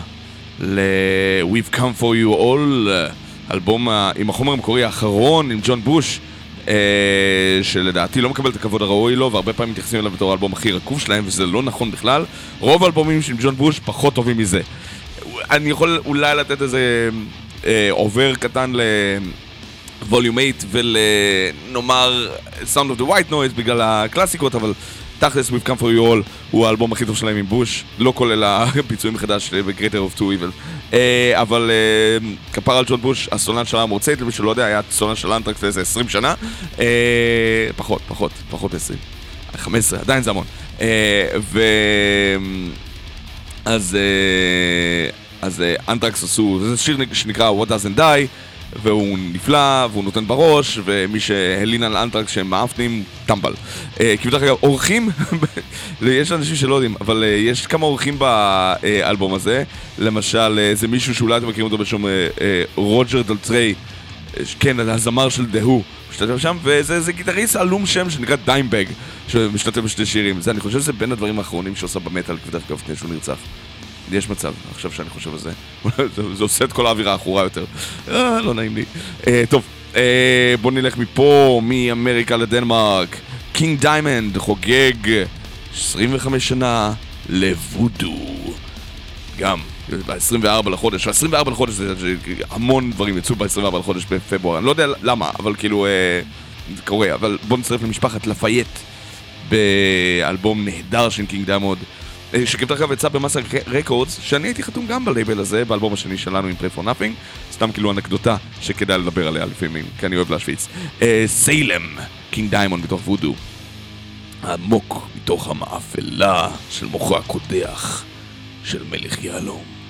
ל- We've Come For You All, אה, אלבום עם החומר המקורי האחרון עם ג'ון בוש, אה, שלדעתי לא מקבל את הכבוד הראוי לו, והרבה פעמים מתייחסים אליו בתור האלבום הכי רקוב שלהם, וזה לא נכון בכלל. רוב האלבומים של ג'ון בוש פחות טובים מזה. אני יכול אולי לתת איזה אה, עובר קטן ל... ווליום 8 ולנאמר Sound of the White Noise בגלל הקלאסיקות, אבל תכלס We've Come For You All הוא האלבום הכי טוב שלהם עם בוש, לא כולל הביצועים מחדש ב-Greater of Two Evil. אה, אבל אה, כפר על ג'ון בוש, הסולן של המורצייט, למי שלא יודע, היה סולן של אנטרקס לאיזה 20 שנה. אה, פחות, פחות, פחות 20. 15, עדיין זה המון. ו... אז, אז אנטרקס עשו, זה שיר שנקרא What Doesn't Die, והוא נפלא, והוא נותן בראש, ומי שהלין על אנטרקס שהם מאפנים, טמבל. אה, כי בדרך אגב, אורחים, יש אנשים שלא יודעים, אבל אה, יש כמה אורחים באלבום הזה, למשל, אה, זה מישהו שאולי אתם מכירים אותו אה, רוג'ר דלטריי, כן, הזמר של The Who, משתתף שם, וזה זה גיטריסט עלום שם שנקרא Dimebag, שמשתתף בשני שירים. זה, אני חושב שזה בין הדברים האחרונים שעושה במטאל, כלל לפני שהוא נרצח. יש מצב, עכשיו שאני חושב על זה. זה, עושה את כל האווירה העכורה יותר. אה, לא נעים לי. אה, טוב, אה, בואו נלך מפה, מאמריקה לדנמרק. King Diamond חוגג 25 שנה לוודו. גם ב-24 לחודש, ה-24 לחודש זה, המון דברים יצאו ב-24 לחודש בפברואר, אני לא יודע למה, אבל כאילו, זה קורה, אבל בואו נצטרף למשפחת לפייט באלבום נהדר של King Diamond, אה, שכתב אגב יצא ב Massacre Records, שאני הייתי חתום גם בלייבל הזה, באלבום השני שלנו עם Pray for Nothing, סתם כאילו אנקדוטה שכדאי לדבר עליה לפעמים, כי אני אוהב להשוויץ. Salem, King Diamond מתוך וודו, עמוק מתוך המאפלה של מוחו הקודח של מלך יהלום.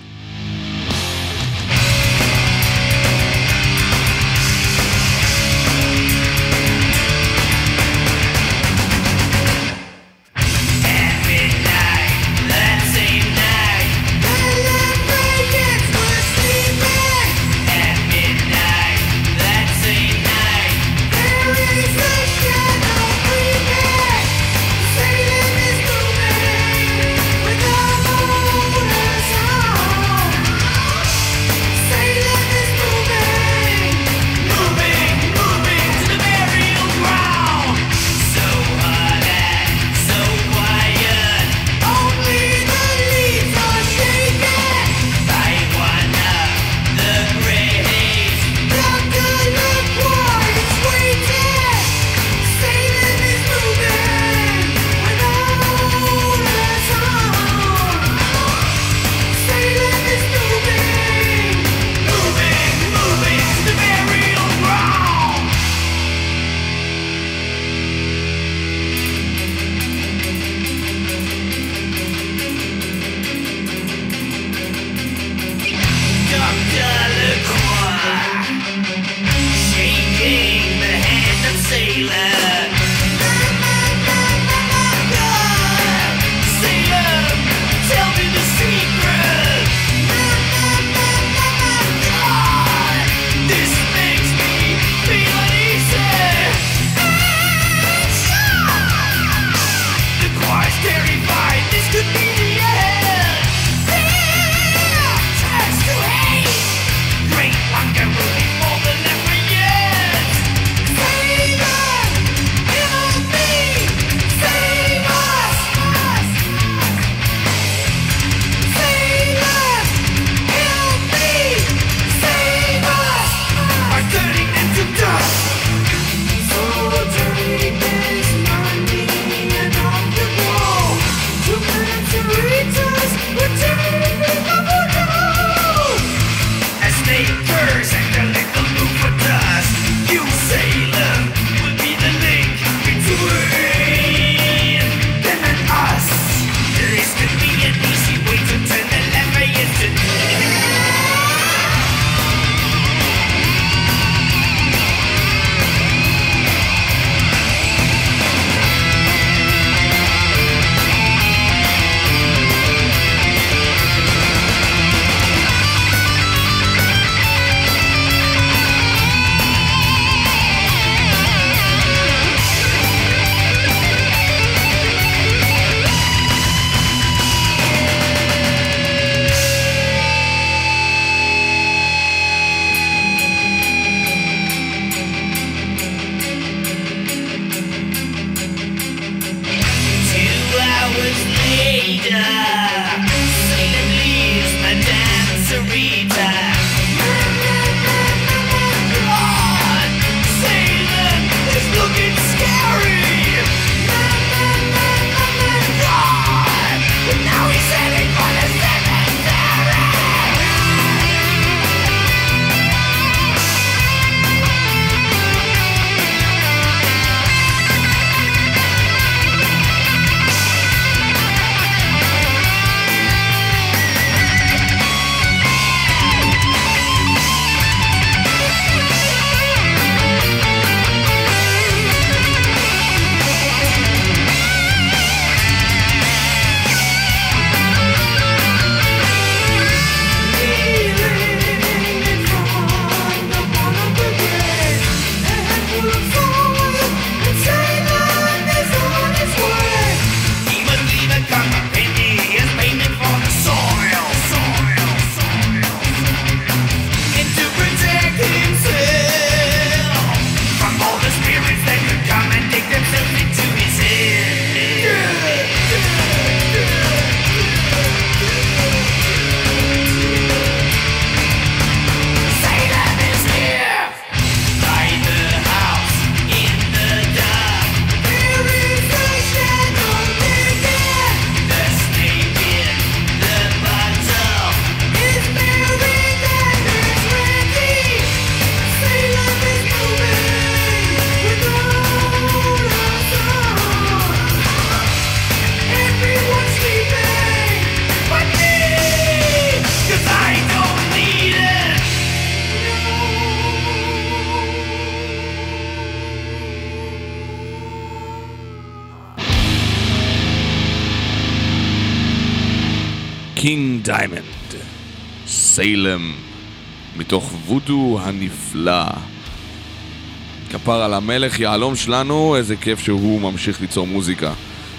כפר על המלך יהלום שלנו, איזה כיף שהוא ממשיך ליצור מוזיקה.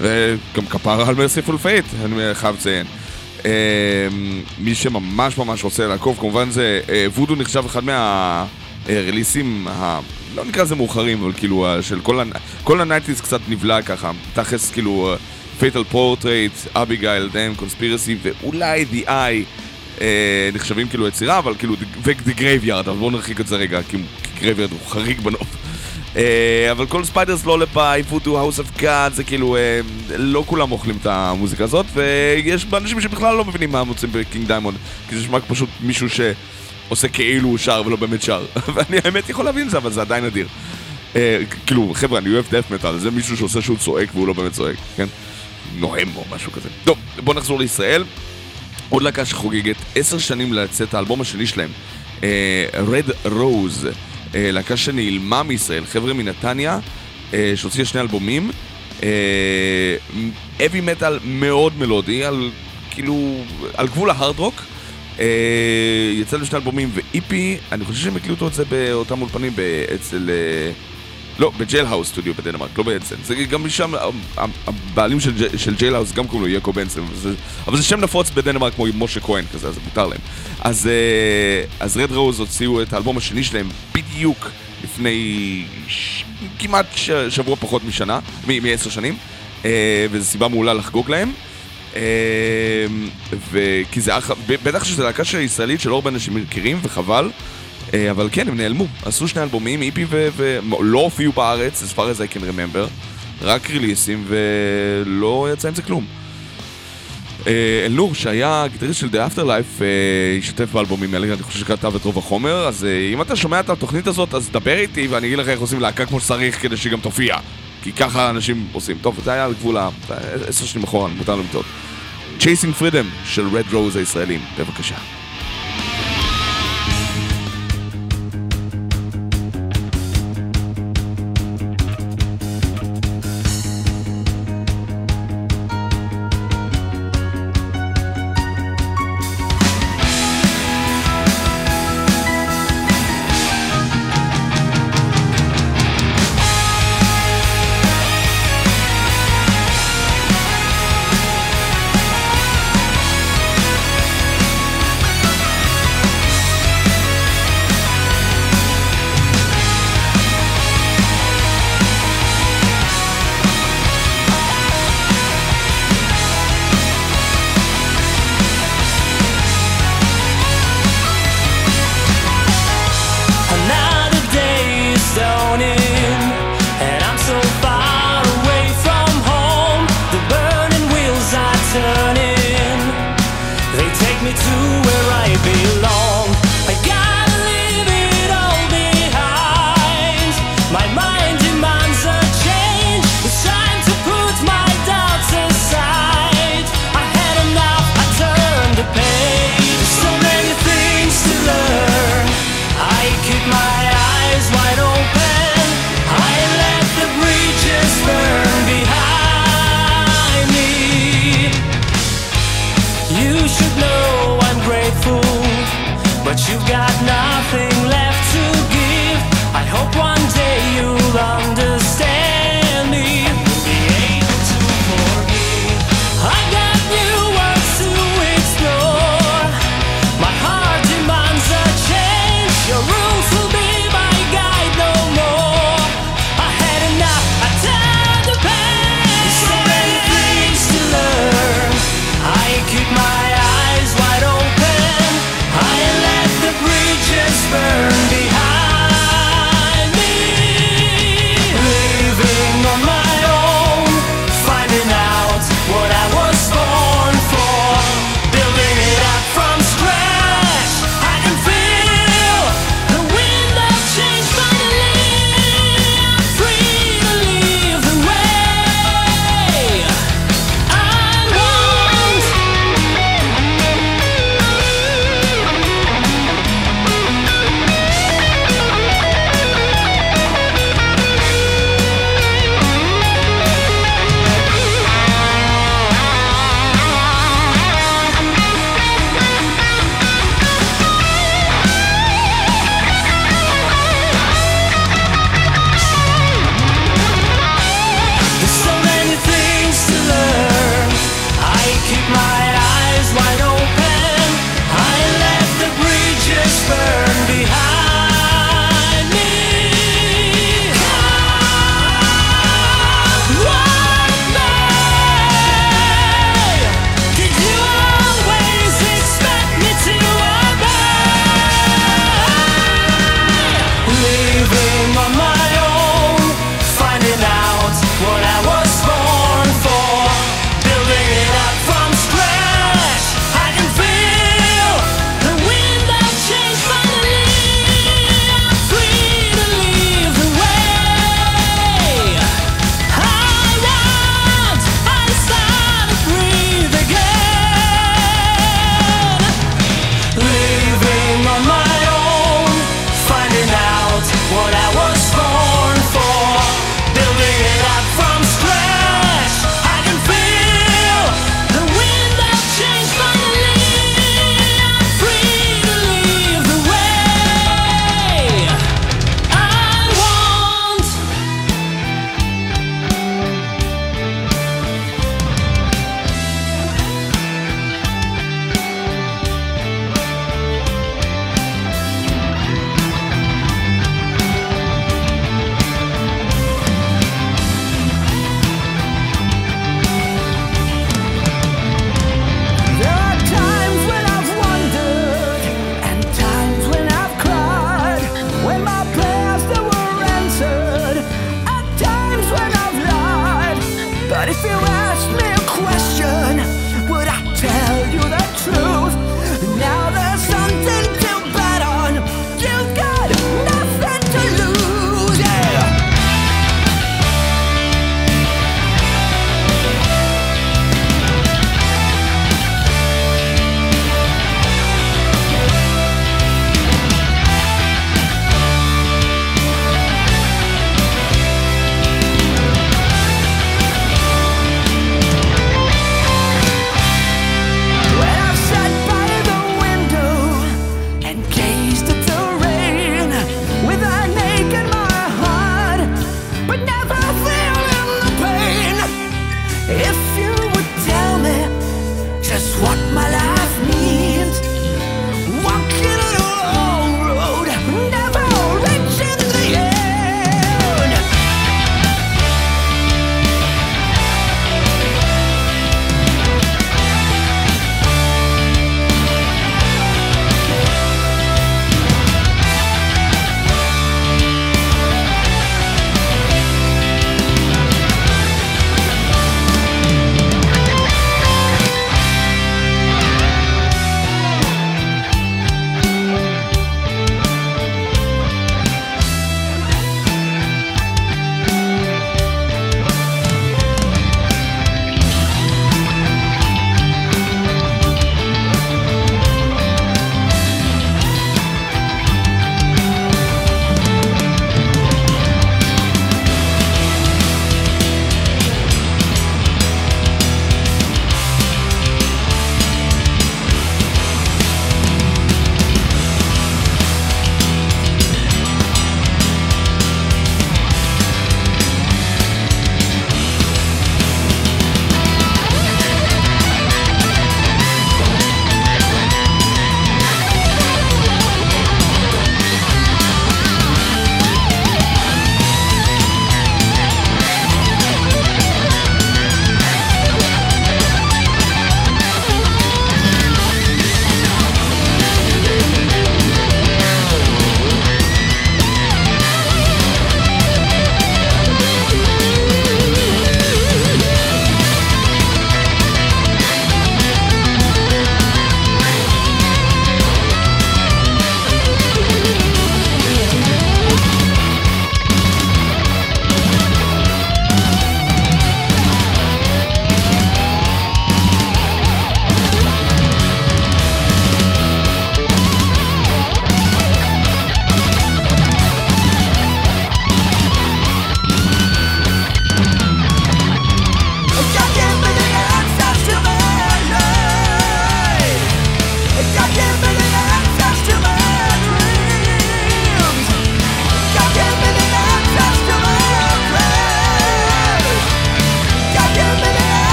וגם כפר על Mercyful Fate, אני חייב לציין. אה, מי שממש ממש רוצה לעקוב, כמובן זה, אה, וודו נחשב אחד מהרליסים, ה... לא נקרא לזה מאוחרים, אבל כאילו, של כל, הנ... כל ה nineties קצת נבלע ככה. תכלס כאילו, Fatal Portrait, Abigail, Them, Conspiracy, ואולי Eye. אה, נחשבים כאילו יצירה, אבל כאילו, ו-The Graveyard, אבל בואו נרחיק את זה רגע, כי Graveyard הוא חריג בנוף. אה, אבל כל Spider's Lullabye, Voodoo, House of God, זה כאילו, אה, לא כולם אוכלים את המוזיקה הזאת, ויש אנשים שבכלל לא מבינים מה מוצאים ב King Diamond, כי זה נשמע פשוט מישהו שעושה כאילו הוא שר ולא באמת שר, ואני האמת יכול להבין את זה, אבל זה עדיין אדיר. אה, כאילו, חבר'ה, אני אוהב death metal, זה מישהו שעושה שהוא צועק והוא לא באמת צועק, כן? נוהם או משהו כזה. טוב, בואו נחזור לישראל. עוד להקה שחוגגת עשר שנים לצאת האלבום השני שלהם, Red Rose, להקה שנעלמה מישראל, חבר'ה מנתניה, אה, שהוציאה שני אלבומים, heavy metal מאוד מלודי, על כאילו, על גבול ה hard rock. אה, יצא להם שני אלבומים ו EP, אני חושב שהם הקליטו את זה באותם אולפנים אצל... אה, לא, ב Jailhouse Studio בדנמרק, לא באנסן. זה גם משם, ה- הבעלים של, של Jailhouse גם קוראים לו יעקב הנסן, אבל זה, שם נפוץ בדנמרק כמו משה כהן כזה, אז מותר להם. אז, אה, אז רד רוז הוציאו את האלבום השני שלהם בדיוק לפני ש... כמעט ש... שבוע פחות משנה, מעשר שנים, אה, וזו סיבה מעולה לחגוג להם. אה, וכי זה אח... בטח שזו להקה ישראלית שלא הרבה אנשים מכירים, וחבל. אה, אבל כן, הם נעלמו. עשו שני אלבומים, איפי ולא הופיעו בארץ, as far as I can remember. רק ריליסים, ולא יצא עם זה כלום. אה, אלנור, שהיה גיטריסט של The Afterlife, אה, השתתף באלבומים האלה, אני חושב שכתב את רוב החומר, אז אם אתה שומע את התוכנית הזאת, אז דבר איתי ואני אגיד לך איך עושים להקה כמו שצריך כדי שהיא גם תופיע. כי ככה אנשים עושים. טוב, זה היה על גבול ה... עשר שנים אחורה, מותר לטעות. Chasing Freedom של Red Rose הישראלים, בבקשה.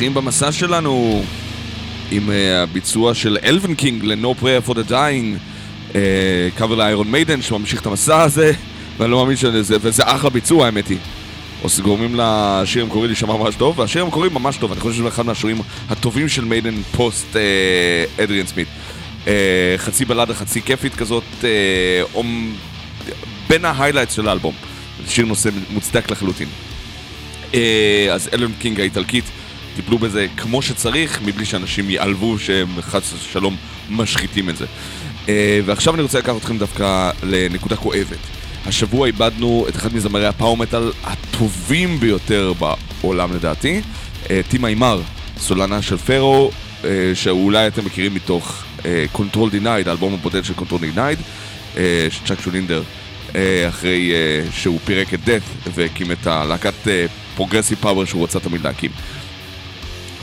ממשיכים במסע שלנו עם אה, הביצוע של Elvenking ל-No Prayer for the Dying, קאבר ל Iron Maiden שממשיך את המסע הזה, ואני לא מאמין שזה, וזה אחלה ביצוע האמת היא. או שגורמים לשיר המקורי להישמע ממש טוב, והשיר המקורי ממש טוב, אני חושב שזה אחד מהשירים הטובים של Maiden post אדריאן סמית. אה, חצי בלדה, חצי כיפית כזאת, אה, אומ... בין ה highlights של האלבום. שיר נושא מוצדק לחלוטין. אה, אז Elvenking האיטלקית טיפלו בזה כמו שצריך, מבלי שאנשים ייעלבו שהם חס ושלום משחיתים את זה. אה, ועכשיו אני רוצה לקחת אתכם דווקא לנקודה כואבת. השבוע איבדנו את אחד מזמרי ה power metal הטובים ביותר בעולם לדעתי, אה, טים איימר, סולנה של Pharaoh, אה, שאולי אתם מכירים מתוך Control Denied, האלבום הבודד של Control Denied, שצ'אק שולדינר אה, אחרי שהוא פירק את Death והקים את הלהקת progressive power שהוא רצה תמיד להקים.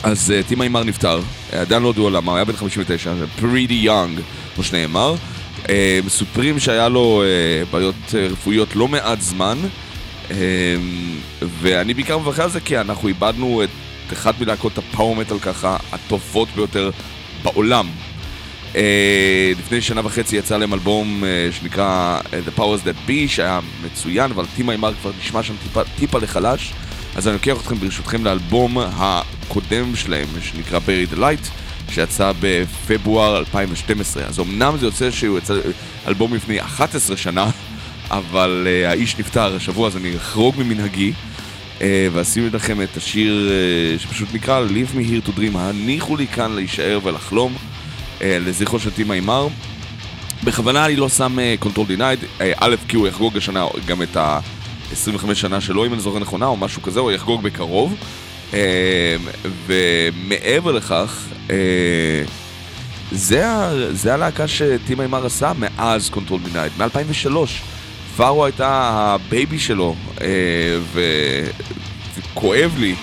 אז uh, טים איימר נפטר, אה, עדיין לא ידוע למה, הוא היה בן 59, pretty young, כמו שנאמר. Uh, מסופרים שהיה לו בעיות רפואיות לא מעט זמן, ואני בעיקר מברך על זה כי אנחנו איבדנו את אחת מלהקות ה power metal ככה הטובות ביותר בעולם. לפני שנה וחצי יצא להם אלבום שנקרא The Powers That Be, שהיה מצוין, אבל טימה אימר כבר נשמע שם טיפה, טיפה לחלש. אז אני לוקח אתכם ברשותכם לאלבום הקודם שלהם, שנקרא Bury the Light, שיצא בפברואר 2012. אז אמנם זה יוצא שהוא יצא אלבום לפני 11 שנה, אבל uh, האיש נפטר השבוע, אז אני אחרוג ממנהגי. Uh, ואשים לכם את השיר uh, שפשוט נקרא Leave me here to dream, הניחו לי כאן להישאר ולחלום, uh, לזכרו של טים איימר. בכוונה אני לא שם Control Denied, א', כי הוא יחגוג השנה גם את ה-25 שנה שלו, אם אני זוכר נכונה, או משהו כזה, הוא יחגוג בקרוב. אה, ומעבר לכך, אה, זה, זה הלהקה שטים איימר עשה מאז Control Denied, מ-2003. Pharaoh הייתה ה baby שלו, אה, וכואב לי,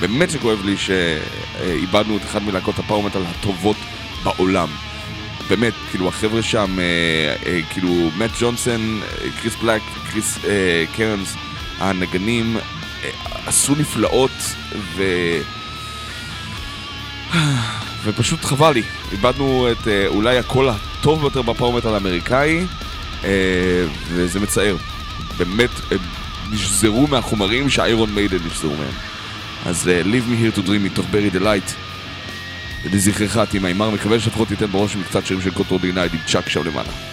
באמת שכואב לי שאיבדנו את אחד מלהקות הפאורמטל הטובות בעולם. באמת, כאילו החבר'ה שם, אה, אה, כאילו מאט ג'ונסון, אה, קריס בלק, קריס אה, קרנס, הנגנים אה, עשו נפלאות ו... ופשוט חבל לי, איבדנו את אה, אולי הקול הטוב ביותר בפאורמטל האמריקאי אה, וזה מצער. באמת, הם נשזרו מהחומרים ש Iron Maiden נשזרו מהם. אז אה, Leave me here to dream מתוך Bury the Light. לזכרך, טים איימר, מקווה שלפחות תיתן בראש מקצת שירים של עם צ'אק שם למעלה.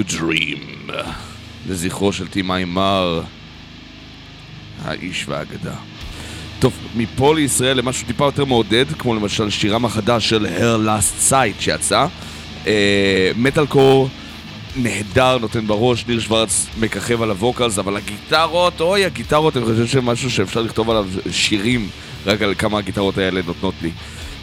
To dream. לזכרו של תימאי מר, האיש והאגדה. טוב, מפה לישראל למשהו טיפה יותר מעודד, כמו למשל שירם החדש של Her Last Sight שיצא. מטאל קור נהדר, נותן בראש, ניר שוורץ מככב על הווקלס, אבל הגיטרות, אוי, הגיטרות, אני חושב שמשהו שאפשר לכתוב עליו שירים, רק על כמה הגיטרות האלה נותנות לי.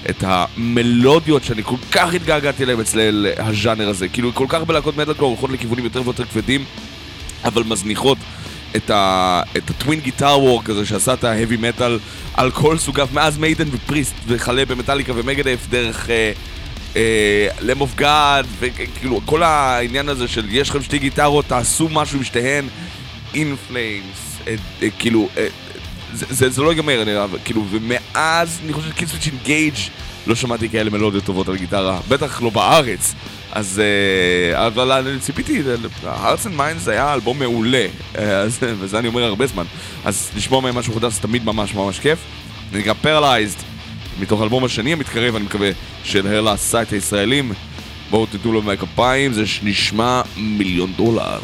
את המלודיות שאני כל כך התגעגעתי אליהם אצל הז'אנר הזה. כאילו, כל כך בלהקות מטאל קור הולכות לכיוונים יותר ויותר כבדים, אבל מזניחות את, ה, את ה twin guitar work הזה שעשה את ה heavy metal על כל סוגיו, מאז Maiden ו Priest וכלה במטאליקה ו Megadeth דרך Lamb of God וכאילו כל העניין הזה של יש לכם שתי גיטרות, תעשו משהו עם שתיהן In Flames, כאילו אה, זה, זה, זה לא ייגמר, אני, כאילו, ומאז, אני חושב ש Killswitch Engage לא שמעתי כאלה מלודיות טובות על גיטרה, בטח לא בארץ. אז, אה, אבל אני ציפיתי, Hearts and Minds היה אלבום מעולה, אה, אז, וזה אני אומר הרבה זמן. אז לשמוע מהם משהו חדש זה תמיד ממש ממש כיף. זה נקרא Paralyzed, מתוך האלבום השני המתקרב, אני מקווה, של Her Last Sight הישראלים. בואו תיתנו לו מהכפיים, זה נשמע מיליון דולר.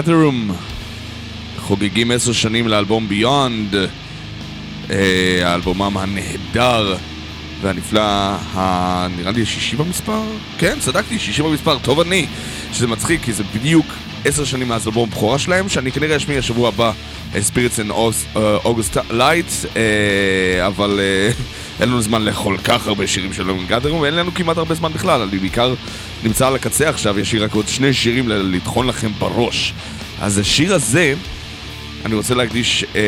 גאדרום חוגגים עשר שנים לאלבום ביונד, האלבומם הנהדר והנפלא. נראה לי השישי במספר? כן, צדקתי, שישי במספר, טוב אני, שזה מצחיק כי זה בדיוק עשר שנים מאז אלבום הבכורה שלהם, שאני כנראה אשמיע השבוע הבא, אה, Spirits in August Light, אה, אבל אה, אין לנו זמן לכל כך הרבה שירים של לונג גאדרום, ואין לנו כמעט הרבה זמן בכלל, אני בעיקר נמצא על הקצה עכשיו, יש לי רק עוד שני שירים לטחון לכם בראש. אז השיר הזה, אני רוצה להקדיש, אה,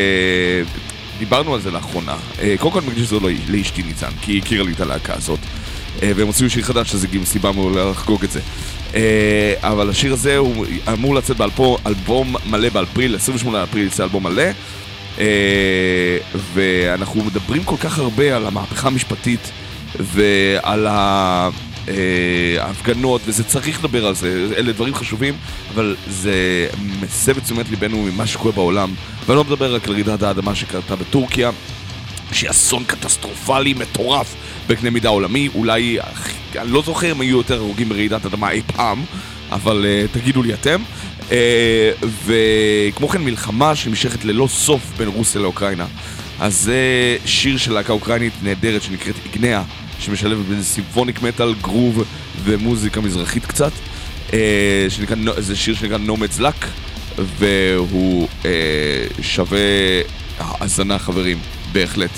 דיברנו על זה לאחרונה. אה, קודם כל אני מקדיש את זה לא- לאשתי ניצן, כי היא הכירה לי את הלהקה הזאת. אה, והם הוציאו שיר חדש, אז הגיעו סיבה מעולה לחגוג את זה. אה, אבל השיר הזה הוא אמור לצאת באלבום אלבום מלא באפריל, 28 באפריל יצא אלבום מלא. אה, ואנחנו מדברים כל כך הרבה על המהפכה המשפטית ועל ה... אה, ההפגנות, וזה צריך לדבר על זה, אלה דברים חשובים, אבל זה מסב את תשומת ליבנו ממה שקורה בעולם. ואני לא מדבר רק על רעידת האדמה שקרתה בטורקיה, שהיא אסון קטסטרופלי מטורף בקנה מידה עולמי, אולי, אני לא זוכר אם היו יותר הרוגים ברעידת אדמה אי פעם, אבל uh, תגידו לי אתם. Uh, וכמו כן מלחמה שנמשכת ללא סוף בין רוסיה לאוקראינה. אז זה שיר של להקה אוקראינית נהדרת שנקראת איגניה, שמשלבת בין סימפוניק מטאל, גרוב ומוזיקה מזרחית קצת. Uh, שנקרא, זה שיר שנקרא נומדס לק, והוא uh, שווה האזנה חברים, בהחלט.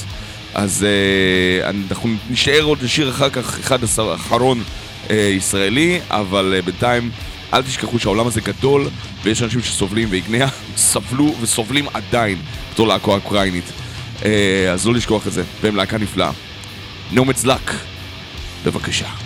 אז uh, אנחנו נשאר עוד לשיר אחר כך, אחד עשר אחרון uh, ישראלי, אבל uh, בינתיים אל תשכחו שהעולם הזה גדול ויש אנשים שסובלים ואיגניה סבלו וסובלים עדיין בתור להקה אוקראינית. Uh, אז לא לשכוח את זה, והם להקה נפלאה. נומץ לק, בבקשה.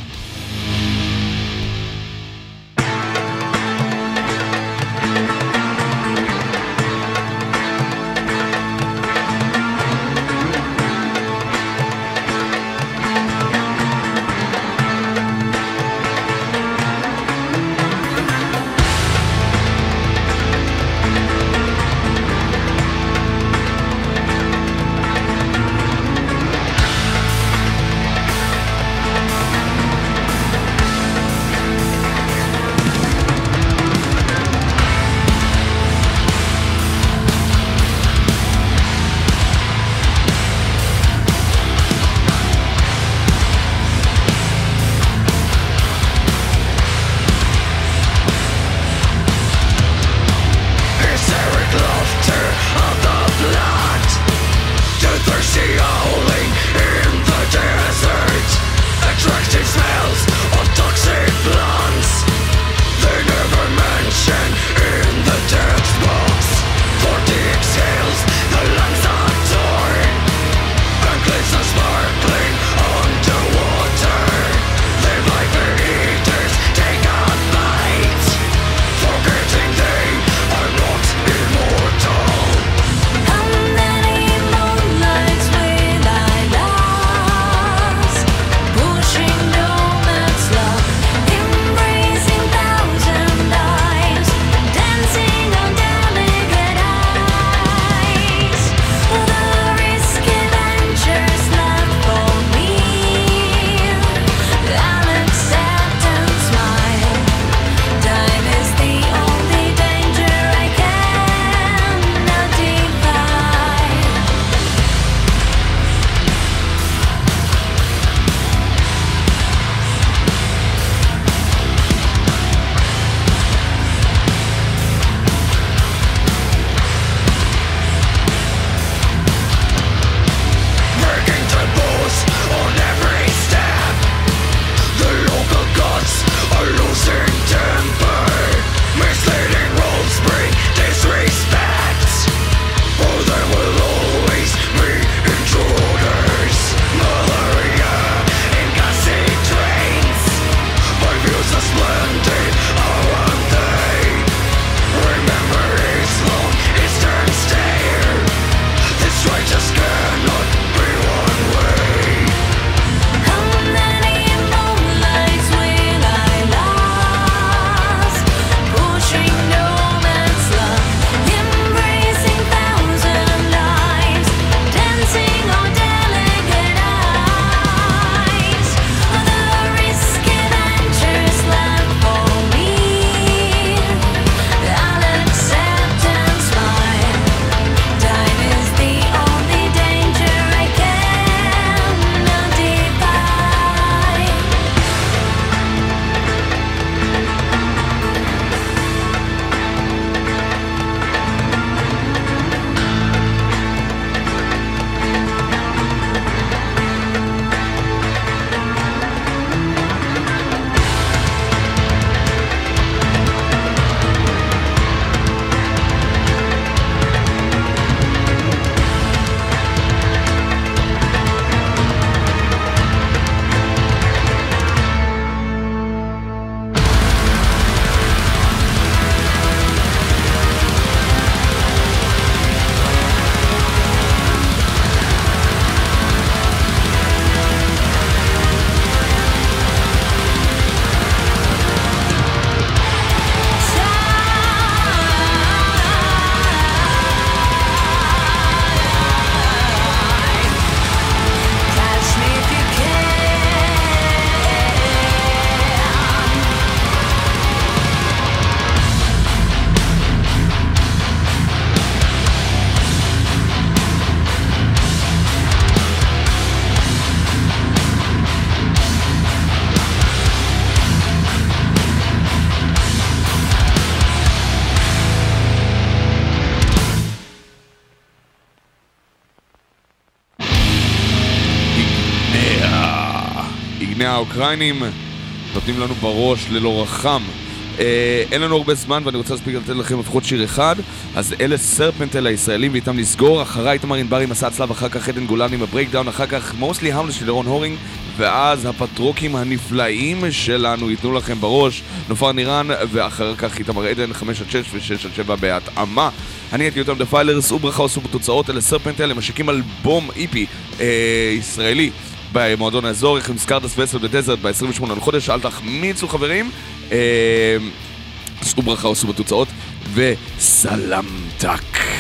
האוקראינים נותנים לנו בראש ללא רחם. אה, אין לנו הרבה זמן ואני רוצה להספיק לתת לכם לפחות שיר אחד. אז אלה סרפנטל הישראלים ואיתם נסגור אחריי איתמר ענבר עם מסע הצלב אחר כך עדן גולן עם הברייקדאון אחר כך מוסלי המלס של ירון הורינג ואז הפטרוקים הנפלאים שלנו ייתנו לכם בראש. נופר נירן ואחר כך איתמר עדן 5 עד 6 ו-6 עד 7 בהתאמה. אני הייתי אותם דה פיילרס וברכה עשו בתוצאות. אלה סרפנטל הם משיקים אלבום איפי אה, ישראלי במועדון האזור, עם סקרדס וסל בדזרט ב-28 לחודש, אל תחמיצו חברים. אה, שאו ברכה, עשו בתוצאות, וסלמתק.